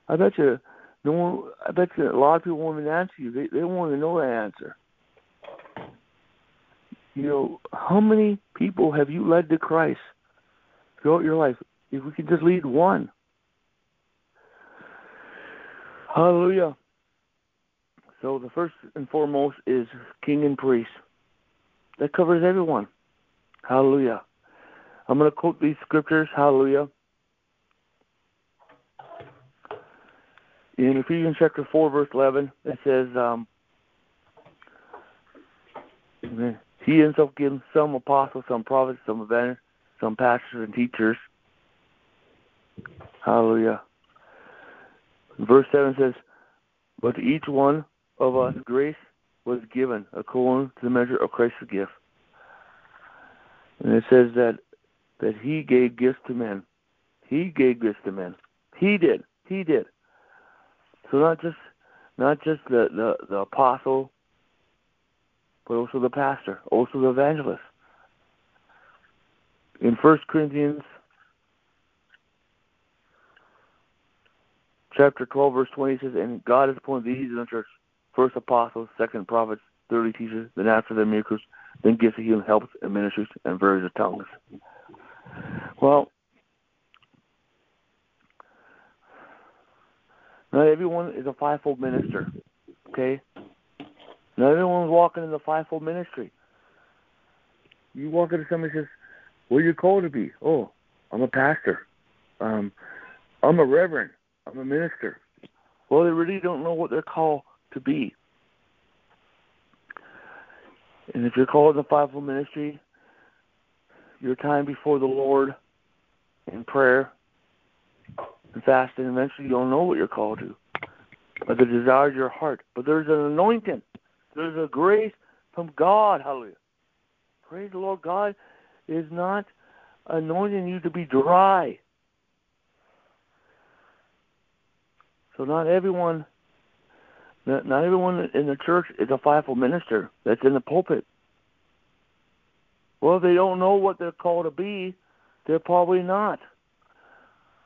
I bet you no one. I bet you a lot of people won't even answer you. They they won't even know the answer. You know, how many people have you led to Christ? Throughout your life. If we could just lead one. Hallelujah. So the first and foremost is king and priest. That covers everyone. Hallelujah. I'm going to quote these scriptures. Hallelujah. In Ephesians chapter 4, verse 11, it says, um, He himself gives some apostles, some prophets, some evangelists, some pastors and teachers. Hallelujah. Verse 7 says, But to each one of us grace was given according to the measure of Christ's gift. And it says that that he gave gifts to men. He gave gifts to men. He did. He did. So not just not just the, the, the apostle, but also the pastor, also the evangelist in First Corinthians chapter 12, verse 20 says, And God has appointed these in the church first apostles, second prophets, thirdly teachers, then after them miracles, then gifts of healing, helps, and ministries, and various tongues. Well, not everyone is a fivefold minister, okay? Not everyone's walking in the fivefold ministry. You walk into somebody says, what are you called to be? Oh, I'm a pastor. Um, I'm a reverend. I'm a minister. Well, they really don't know what they're called to be. And if you're called in the fivefold ministry, your time before the Lord in prayer and fasting, eventually you'll know what you're called to. But the desire of your heart. But there's an anointing. There's a grace from God, hallelujah, Praise the Lord. God is not anointing you to be dry. So not everyone not, not everyone in the church is a fivefold minister that's in the pulpit. Well, if they don't know what they're called to be. They're probably not.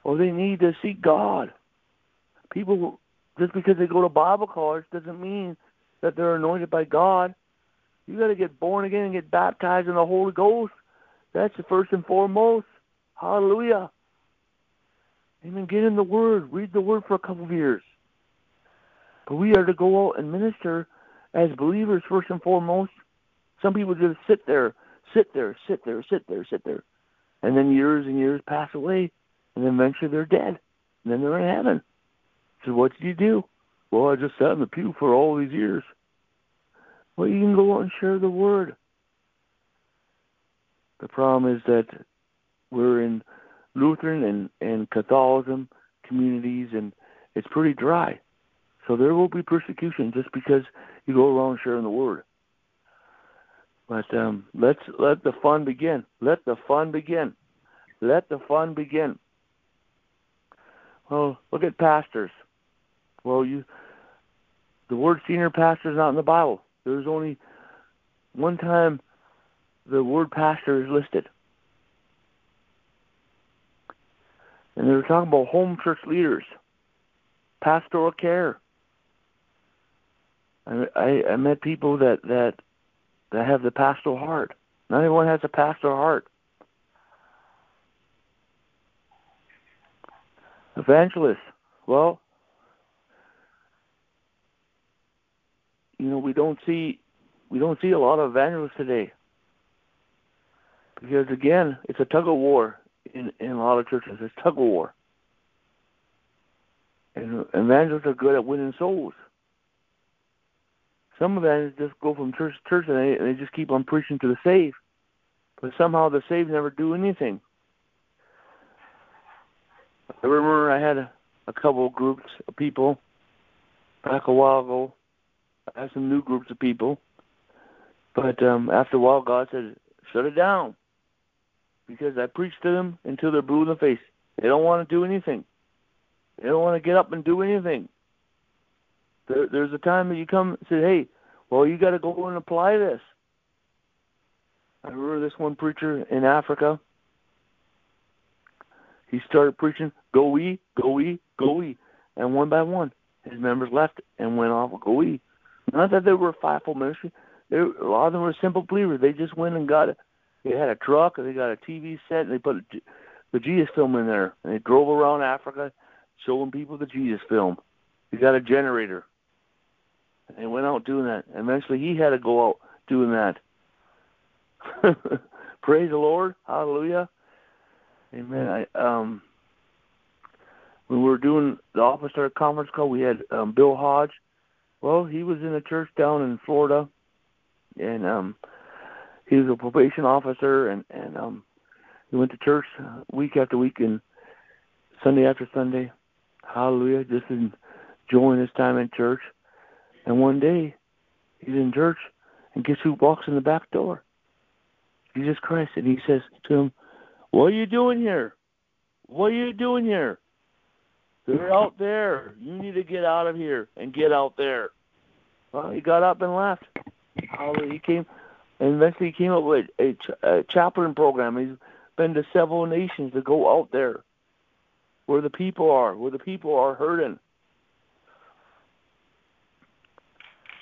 Or they need to seek God. People, just because they go to Bible college doesn't mean that they're anointed by God. You got to get born again and get baptized in the Holy Ghost. That's the first and foremost. Hallelujah. Amen. Get in the Word. Read the Word for a couple of years. But we are to go out and minister as believers first and foremost. Some people just sit there, sit there, sit there, sit there, sit there. And then years and years pass away, and then eventually they're dead. And then they're in heaven. So what did you do? Well, I just sat in the pew for all these years. Well, you can go out and share the word. The problem is that we're in Lutheran and, and Catholicism communities, and it's pretty dry. So there will be persecution just because you go around sharing the word. But um, let's let the fun begin. Let the fun begin. Let the fun begin. Well, look at pastors. Well, you the word senior pastor is not in the Bible. There's only one time the word pastor is listed. And they were talking about home church leaders, pastoral care. I, I, I met people that, that that have the pastoral heart. Not everyone has a pastoral heart. Evangelists. Well, you know, we don't see we don't see a lot of evangelists today. Because again, it's a tug of war in, in a lot of churches. It's tug of war. And evangelists are good at winning souls. Some evangelists just go from church to church and they, they just keep on preaching to the saved. But somehow the saved never do anything. I remember I had a, a couple of groups of people back a while ago. I had some new groups of people. But um after a while God said, Shut it down because I preach to them until they're blue in the face. They don't want to do anything. They don't want to get up and do anything. There, there's a time that you come and say, "Hey, well, you got to go and apply this." I remember this one preacher in Africa. He started preaching, "Go we, go we, go we," and one by one, his members left and went off go we. Not that they were a fivefold ministry. They, a lot of them were simple believers. They just went and got it they had a truck and they got a TV set and they put the Jesus film in there and they drove around Africa showing people the Jesus film. He got a generator. And they went out doing that. And eventually he had to go out doing that. Praise the Lord. Hallelujah. Amen. I um when we were doing the Office Star conference call, we had um Bill Hodge. Well, he was in a church down in Florida and um he was a probation officer and and um he went to church week after week and Sunday after Sunday. Hallelujah, just enjoying his time in church. And one day he's in church and guess who walks in the back door? Jesus Christ and he says to him, What are you doing here? What are you doing here? They're out there. You need to get out of here and get out there. Well, he got up and left. Hallelujah. He came and eventually he came up with a, a chaplain program. He's been to several nations to go out there where the people are, where the people are hurting.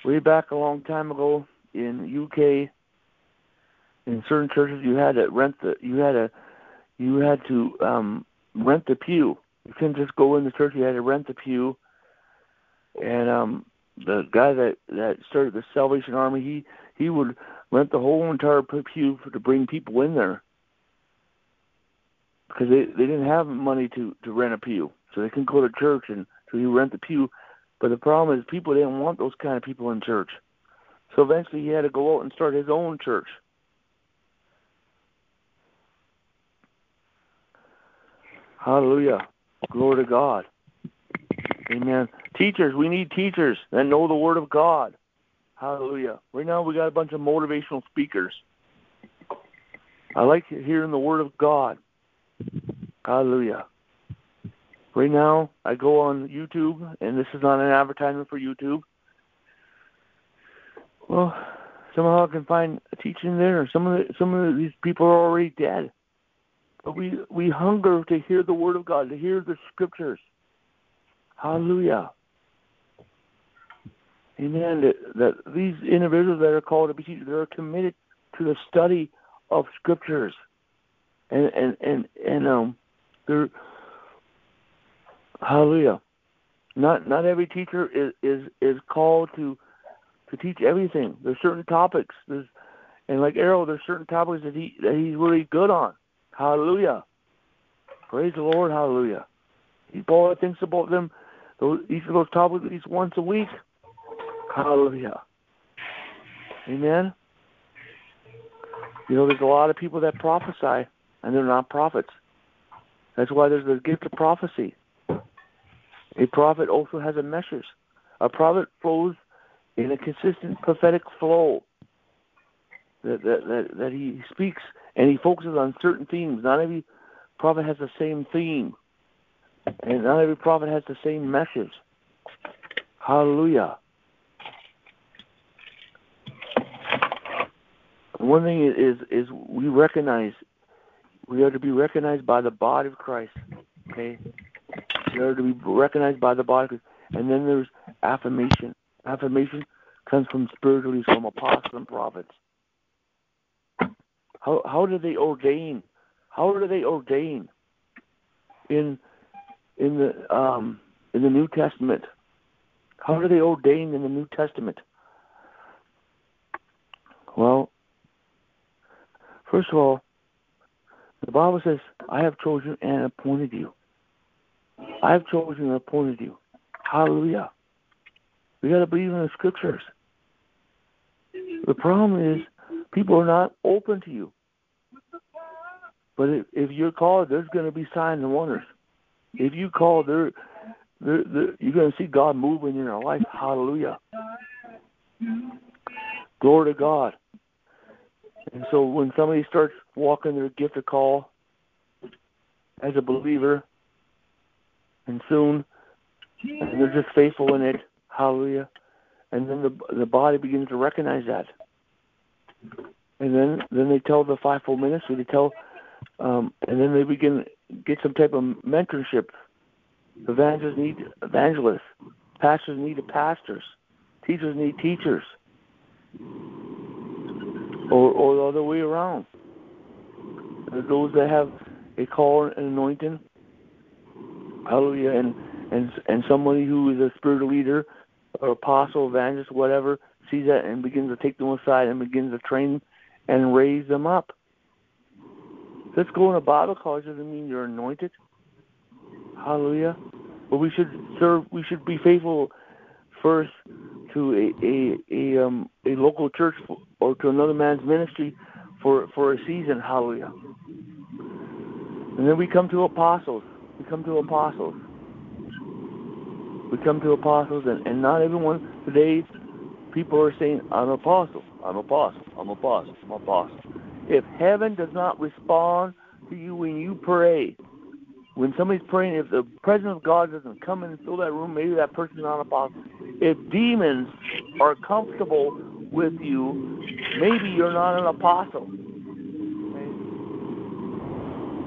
Way back a long time ago in UK, in certain churches, you had to rent the you had to you had to um rent the pew. You couldn't just go in the church. You had to rent the pew. And um the guy that that started the Salvation Army, he he would rent the whole entire pew to bring people in there because they they didn't have money to to rent a pew, so they couldn't go to church, and so he rent the pew. But the problem is people didn't want those kind of people in church, so eventually he had to go out and start his own church. Hallelujah, glory to God. Amen. Teachers, we need teachers that know the Word of God. Hallelujah. Right now we got a bunch of motivational speakers. I like hearing the word of God. Hallelujah. Right now, I go on YouTube, and this is not an advertisement for YouTube. Well, somehow I can find a teaching there. Some of the, some of these people are already dead, but we we hunger to hear the word of God, to hear the scriptures. Hallelujah. Amen. That, that these individuals that are called to be teachers, they're committed to the study of scriptures, and and and and um, they're hallelujah. Not not every teacher is is is called to to teach everything. There's certain topics. There's and like Erryl, there's certain topics that he that he's really good on. Hallelujah. Praise the Lord. Hallelujah. He Paul thinks about them, those, each of those topics at least once a week. Hallelujah. Amen. You know, there's a lot of people that prophesy, and they're not prophets. That's why there's the gift of prophecy. A prophet also has a message. A prophet flows in a consistent prophetic flow. That, that, that, that he speaks and he focuses on certain themes. Not every prophet has the same theme, and not every prophet has the same message. Hallelujah. One thing is is we recognize we are to be recognized by the body of Christ. Okay, we are to be recognized by the body, and then there's affirmation. Affirmation comes from spiritually from apostles and prophets. How how do they ordain? How do they ordain in in the um, in the New Testament? How do they ordain in the New Testament? Well, first of all, the Bible says, "I have chosen and appointed you." I have chosen and appointed you. Hallelujah. We got to believe in the scriptures. The problem is people are not open to you. But if, if you're called, there's going to be signs and wonders. If you call, you're going to see God moving in your life. Hallelujah. Glory to God. And so when somebody starts walking their gift of call as a believer, and soon, and they're just faithful in it, hallelujah, and then the the body begins to recognize that, and then then they tell the fivefold ministry, they tell, um, and then they begin get some type of mentorship. Evangelists need evangelists, pastors need pastors, teachers need teachers, or or the other way around. Those that have a call and anointing, hallelujah, and and and somebody who is a spiritual leader or apostle, evangelist, whatever, sees that and begins to take them aside and begins to train and raise them up. Just going to Bible college doesn't mean you're anointed. Hallelujah. But we should serve. We should be faithful first to a a a, um, a local church or to another man's ministry for for a season. Hallelujah. And then we come to apostles. We come to apostles. We come to apostles, and, and not everyone today, people are saying, I'm apostle, I'm apostle, I'm apostle, I'm apostle. If heaven does not respond to you when you pray, when somebody's praying, if the presence of God doesn't come in and fill that room, maybe that person's not an apostle. If demons are comfortable with you, maybe you're not an apostle.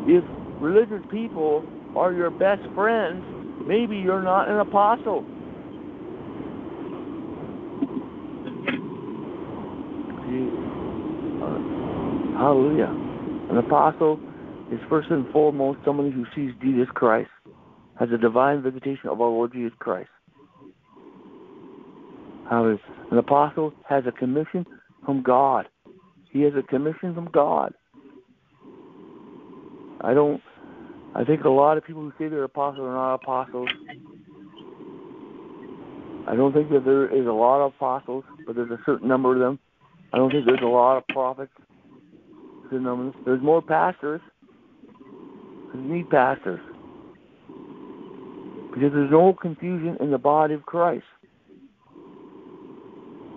If religious people are your best friends, maybe you're not an apostle. Hallelujah. An apostle is first and foremost somebody who sees Jesus Christ as a divine visitation of our Lord Jesus Christ. An apostle has a commission from God. He has a commission from God. I don't I think a lot of people who say they're apostles are not apostles. I don't think that there is a lot of apostles, but there's a certain number of them. I don't think there's a lot of prophets. There's more pastors. Need pastors. Because there's no confusion in the body of Christ.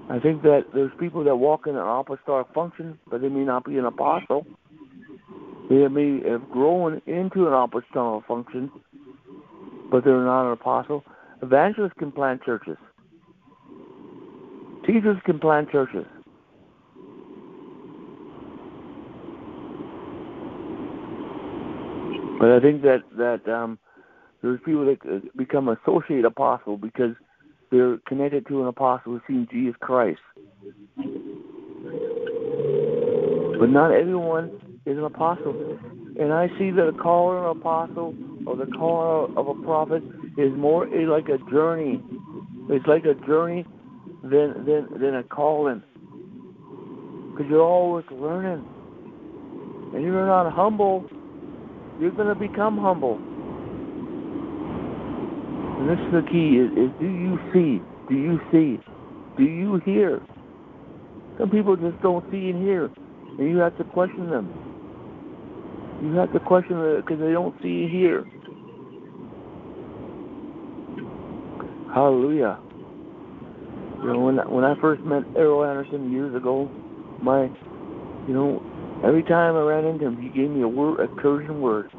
I think that there's people that walk in an apostolic function, but they may not be an apostle. They may have grown into an apostolic function, but they're not an apostle. Evangelists can plant churches. Teachers can plant churches. But I think that that um, there's people that uh, become associate apostle because they're connected to an apostle who's seen Jesus Christ. But not everyone is an apostle. And I see that a call of an apostle or the call of a prophet is more like a journey. It's like a journey than than than a calling. Because you're always learning. And you're not humble, you're going to become humble. And this is the key is, is do you see? Do you see? Do you hear? Some people just don't see and hear. And you have to question them. You have to question them because they don't see and hear. Hallelujah. You know, when when I first met Erryl Anderson years ago, my, you know, every time I ran into him, he gave me a word, a encouraging word.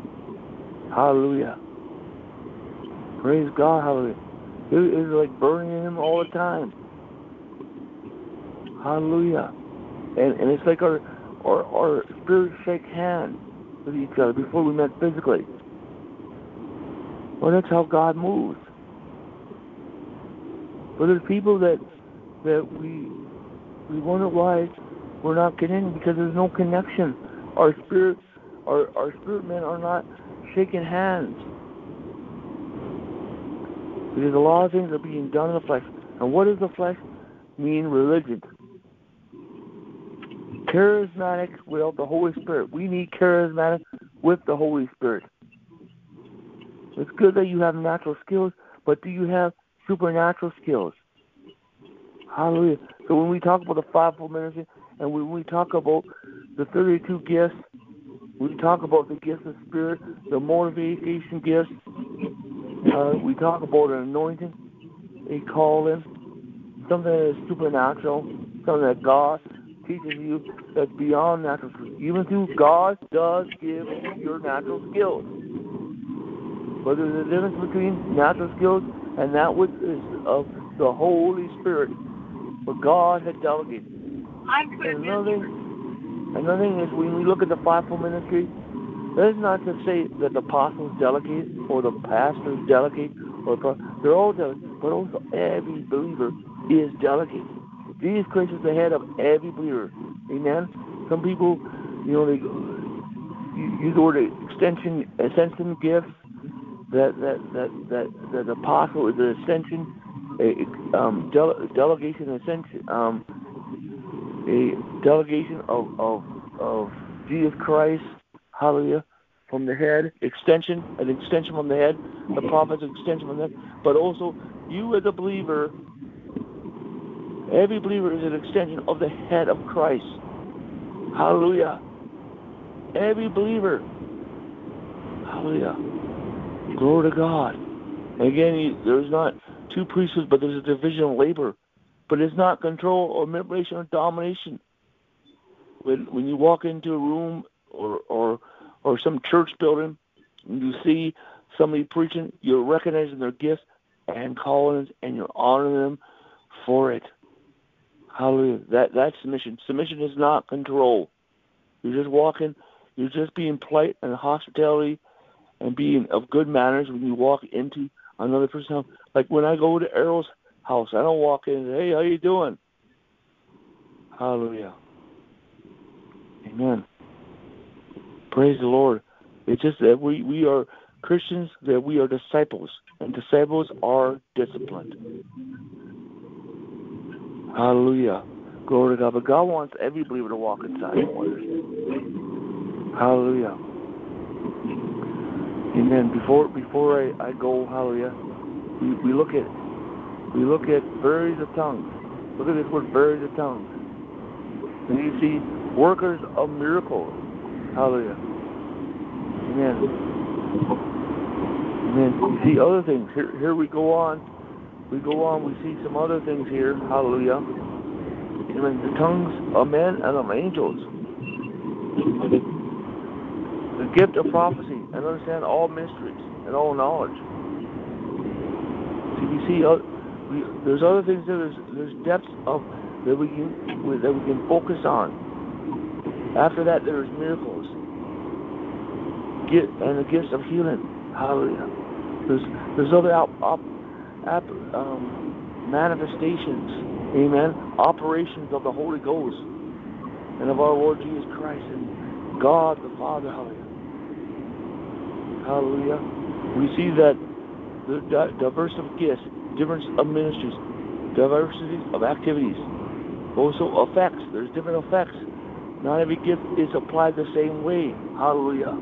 Hallelujah. Praise God, hallelujah. It, it was like burning him all the time. Hallelujah. And and it's like our our our spirits shake hands with each other before we met physically. Well, that's how God moves. But there's people that that we we wonder why we're not getting in because there's no connection. Our spirit our our spirit men are not shaking hands. Because a lot of things are being done in the flesh. And what does the flesh mean religion? Charismatic without the Holy Spirit. We need charismatic with the Holy Spirit. It's good that you have natural skills, but do you have supernatural skills? Hallelujah. So when we talk about the fivefold ministry and when we talk about the 32 gifts, we talk about the gifts of spirit, the motivation gifts. Uh, we talk about an anointing, a calling, something that is supernatural, something that God teaches you that's beyond natural. Even through God does give you your natural skills. But there's a difference between natural skills and that which is of the Holy Spirit, what God had delegated. And another thing, another thing is when we look at the fivefold ministry, that is not to say that the apostles delegate or the pastors delegate or the, they're all delegated, but also every believer is delegated. Jesus Christ is the head of every believer. Amen. Some people, you know, they use the word extension, ascension gifts. That that that that that the apostle is an ascension, a um, dele, delegation, ascension, um, a delegation of of of Jesus Christ. Hallelujah. From the head, extension, an extension from the head. The prophet's an extension from the head. But also, you as a believer Every believer is an extension of the head of Christ. Hallelujah. Every believer. Hallelujah. Glory to God. And again, there's not two priesthoods, but there's a division of labor. But it's not control or manipulation or domination. When when you walk into a room or or or some church building and you see somebody preaching, you're recognizing their gifts and callings and you're honoring them for it. Hallelujah. That that's submission. Submission is not control. You're just walking. You're just being polite and hospitality, and being of good manners when you walk into another person's house. Like when I go to Erryl's house, I don't walk in say, "Hey, how you doing?" Hallelujah. Amen. Praise the Lord. It's just that we we are Christians, that we are disciples, and disciples are disciplined. Hallelujah. Glory to God. But God wants every believer to walk inside Hallelujah. Amen. Before before I, I go, hallelujah, we, we look at we look at birds of tongues. Look at this word birds of tongues. And you see workers of miracles. Hallelujah. Amen. Amen. You see other things. Here here we go on we go on, we see some other things here. Hallelujah. Even the tongues of men and of angels. The gift of prophecy and understand all mysteries and all knowledge. See, we see uh, we, there's other things that there's there's depths of that we can that we can focus on. After that, there's miracles, get and the gifts of healing. Hallelujah. There's there's other um, manifestations. Amen. Operations of the Holy Ghost and of our Lord Jesus Christ and God the Father. Hallelujah. Hallelujah. We see that the diversity of gifts, difference of ministries, diversity of activities, also effects. There's different effects. Not every gift is applied the same way. Hallelujah.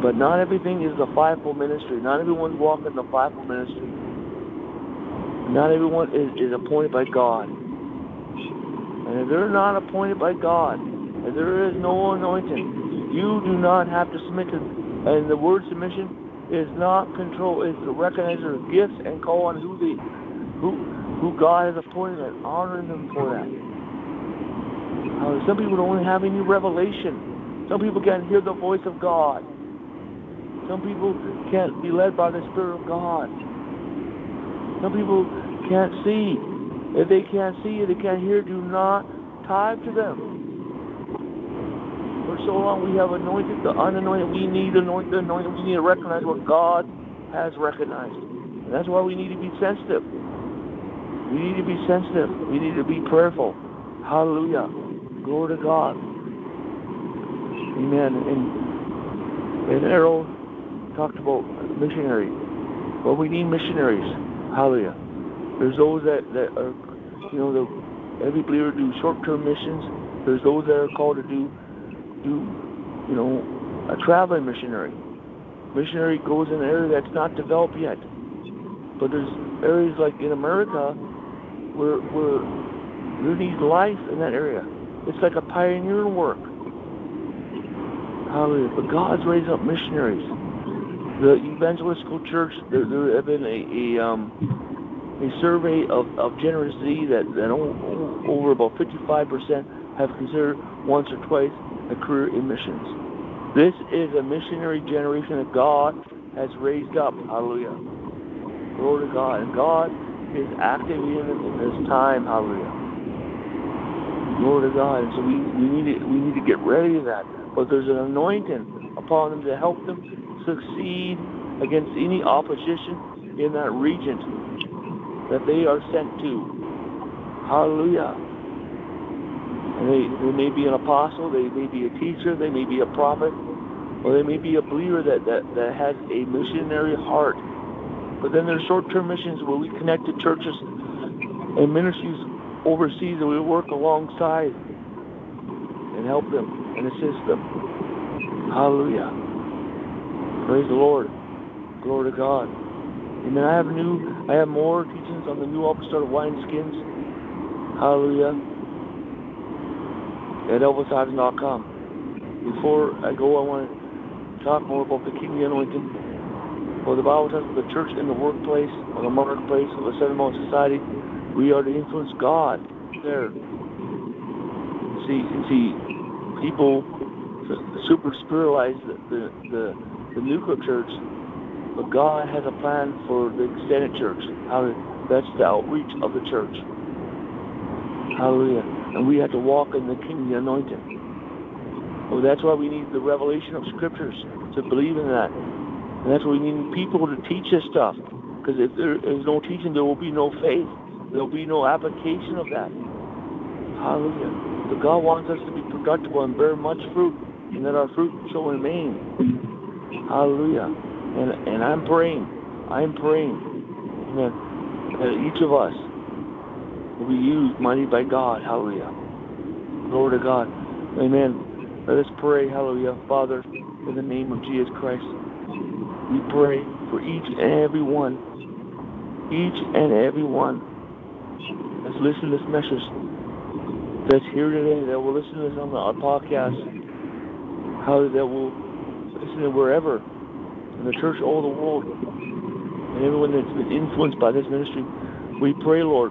But not everything is the fivefold ministry. Not everyone's walking the fivefold ministry. Not everyone is, is appointed by God. And if they're not appointed by God, and there is no anointing, you do not have to submit to and the word submission is not control, it's to recognize their gifts and call on who they who who God has appointed and honoring them for that. Uh, some people don't have any revelation. Some people can't hear the voice of God. Some people can't be led by the Spirit of God. Some people can't see. If they can't see, if they can't hear, do not tie to them. For so long we have anointed the unanointed. We need anointed the anointed. We need to recognize what God has recognized. And that's why we need to be sensitive. We need to be sensitive. We need to be prayerful. Hallelujah. Glory to God. Amen. And, and Erryl talked about missionary. Well, we need missionaries. Hallelujah. There's those that, that are, you know, the, every believer do short-term missions. There's those that are called to do, do, you know, a traveling missionary. Missionary goes in an area that's not developed yet. But there's areas like in America where, where there needs life in that area. It's like a pioneering work. Hallelujah. But God's raised up missionaries. The evangelical church, there, there have been a, a, um, a survey of, of generosity that, that over about 55% have considered once or twice career in missions. This is a missionary generation that God has raised up. Hallelujah. Glory to God. And God is active in, this time. Hallelujah. Glory to God. And so we, we need to we need to get ready to that. But there's an anointing upon them to help them succeed against any opposition in that region that they are sent to. Hallelujah. And they, they may be an apostle, they may be a teacher, they may be a prophet, or they may be a believer that, that, that has a missionary heart but then there's short-term missions where we connect to churches and ministries overseas and we work alongside and help them and assist them. Hallelujah. Praise the Lord. Glory to God. Amen. I have new I have more teachings on the new apostolic wineskins. Hallelujah. At elvishodgson.com. Before I go I want to talk more about the King anointing for the Bible tells us the church in the workplace, or the marketplace, or the seven society, we are to influence God there. See, see, people super spiritualize the, the, the, the nuclear church, but God has a plan for the extended church. How that's the outreach of the church. Hallelujah. And we have to walk in the kingdom anointing. That's why we need the revelation of scriptures to believe in that. And that's why we need people to teach us stuff. Because if there is no teaching, there will be no faith. There will be no application of that. Hallelujah. But God wants us to be productive and bear much fruit, and that our fruit shall remain. Hallelujah. And and I'm praying, I'm praying, that each of us will be used mighty by God. Hallelujah. Glory to God. Amen. Let us pray. Hallelujah. Father, in the name of Jesus Christ. We pray for each and every one, each and every one that's listening to this message, that's here today, that will listen to this on our podcast, how that will listen to wherever, in the church all the world, and everyone that's been influenced by this ministry. We pray, Lord,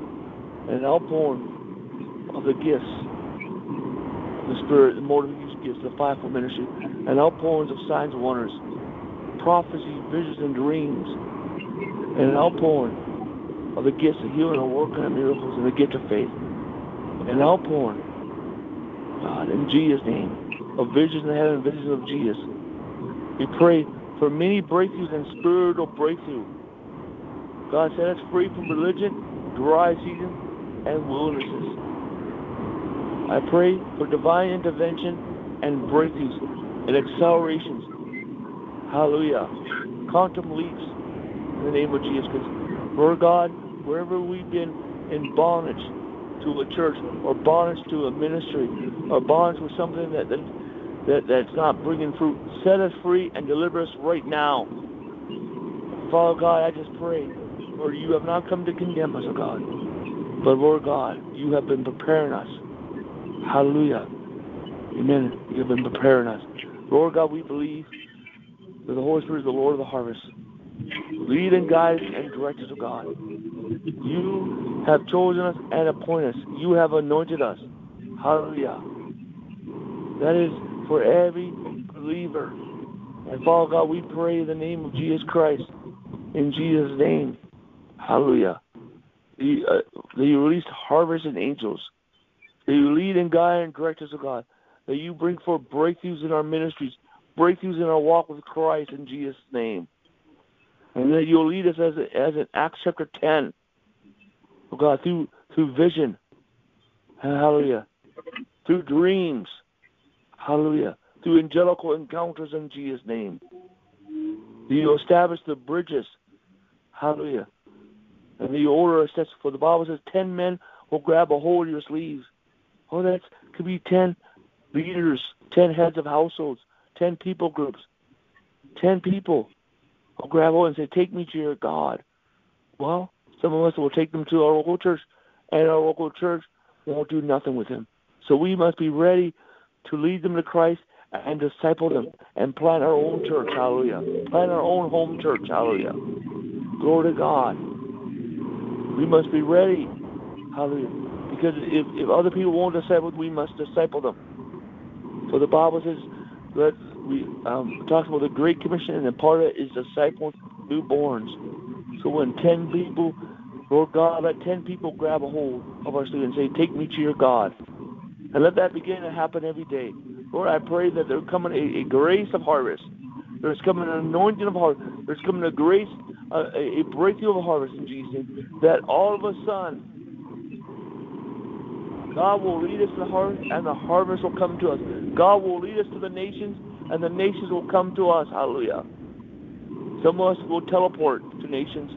an outpouring of the gifts the Spirit, the motive gifts, the fivefold ministry, and outpourings of signs and wonders, prophecy, visions, and dreams, and an outpouring of the gifts of healing and working of miracles and the gift of faith. An outpouring, God, in Jesus' name, of visions in heaven, visions of Jesus. We pray for many breakthroughs and spiritual breakthrough. God set us free from religion, dry seasons, and. I pray for divine intervention and breakthroughs and accelerations. Hallelujah. Quantum leaps in the name of Jesus. Because, Lord God, wherever we've been in bondage to a church or bondage to a ministry or bondage with something that, that, that that's not bringing fruit, set us free and deliver us right now. Father God, I just pray, for you have not come to condemn us, oh God. But Lord God, you have been preparing us. Hallelujah. Amen. You have been preparing us. Lord God, we believe that the Holy Spirit is the Lord of the harvest. Lead and guide and direct us, O God. You have chosen us and appointed us. You have anointed us. Hallelujah. That is for every believer. And Father God, we pray in the name of Jesus Christ. In Jesus' name. Hallelujah. The, uh, that you release harvest and angels. That you lead and guide and direct us, O God. That you bring forth breakthroughs in our ministries, breakthroughs in our walk with Christ in Jesus' name. And that you'll lead us as, as in Acts chapter 10, oh God, through, through vision. Hallelujah. Through dreams. Hallelujah. Through angelical encounters in Jesus' name. You establish the bridges. Hallelujah. And the order of steps. For the Bible says, ten men will grab a hold of your sleeves. Oh, that could be ten leaders, ten heads of households, ten people groups, ten people will grab hold and say, "Take me to your God." Well, some of us will take them to our local church, and our local church won't do nothing with them. So we must be ready to lead them to Christ and disciple them and plant our own church. Hallelujah. Plant our own home church. Hallelujah. Glory to God. We must be ready. Hallelujah. Because if, if other people won't disciple, we must disciple them. So the Bible says that we um, talks about the Great Commission, and part of it is disciples newborns. So when ten people, Lord God, let ten people grab a hold of our students and say, "Take me to your God," and let that begin to happen every day. Lord, I pray that there coming a, a grace of harvest. There's coming an anointing of harvest. There's coming a grace, uh, a, breakthrough of harvest in Jesus'. That all of a sudden, God will lead us to the harvest, and the harvest will come to us. God will lead us to the nations, and the nations will come to us. Hallelujah. Some of us will teleport to nations.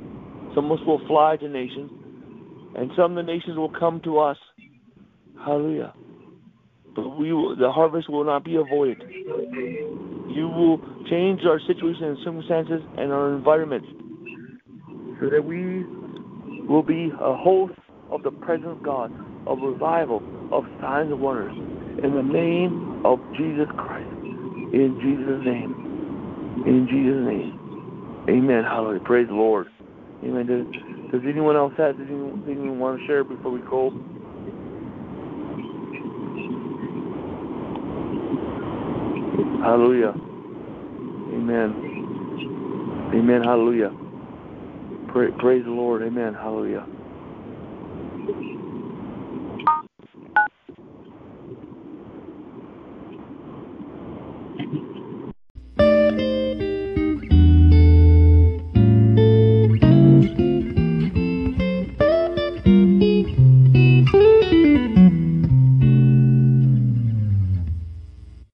Some of us will fly to nations. And some of the nations will come to us. Hallelujah. But we will, the harvest will not be avoided. You will change our situation and circumstances and our environment so that we will be a host of the presence of God, of revival, of signs and wonders. In the name of Jesus Christ. In Jesus' name. In Jesus' name. Amen. Hallelujah. Praise the Lord. Amen. Does, does anyone else have anything you want to share before we go? Hallelujah. Amen. Amen. Hallelujah. Pra- praise the Lord. Amen. Hallelujah.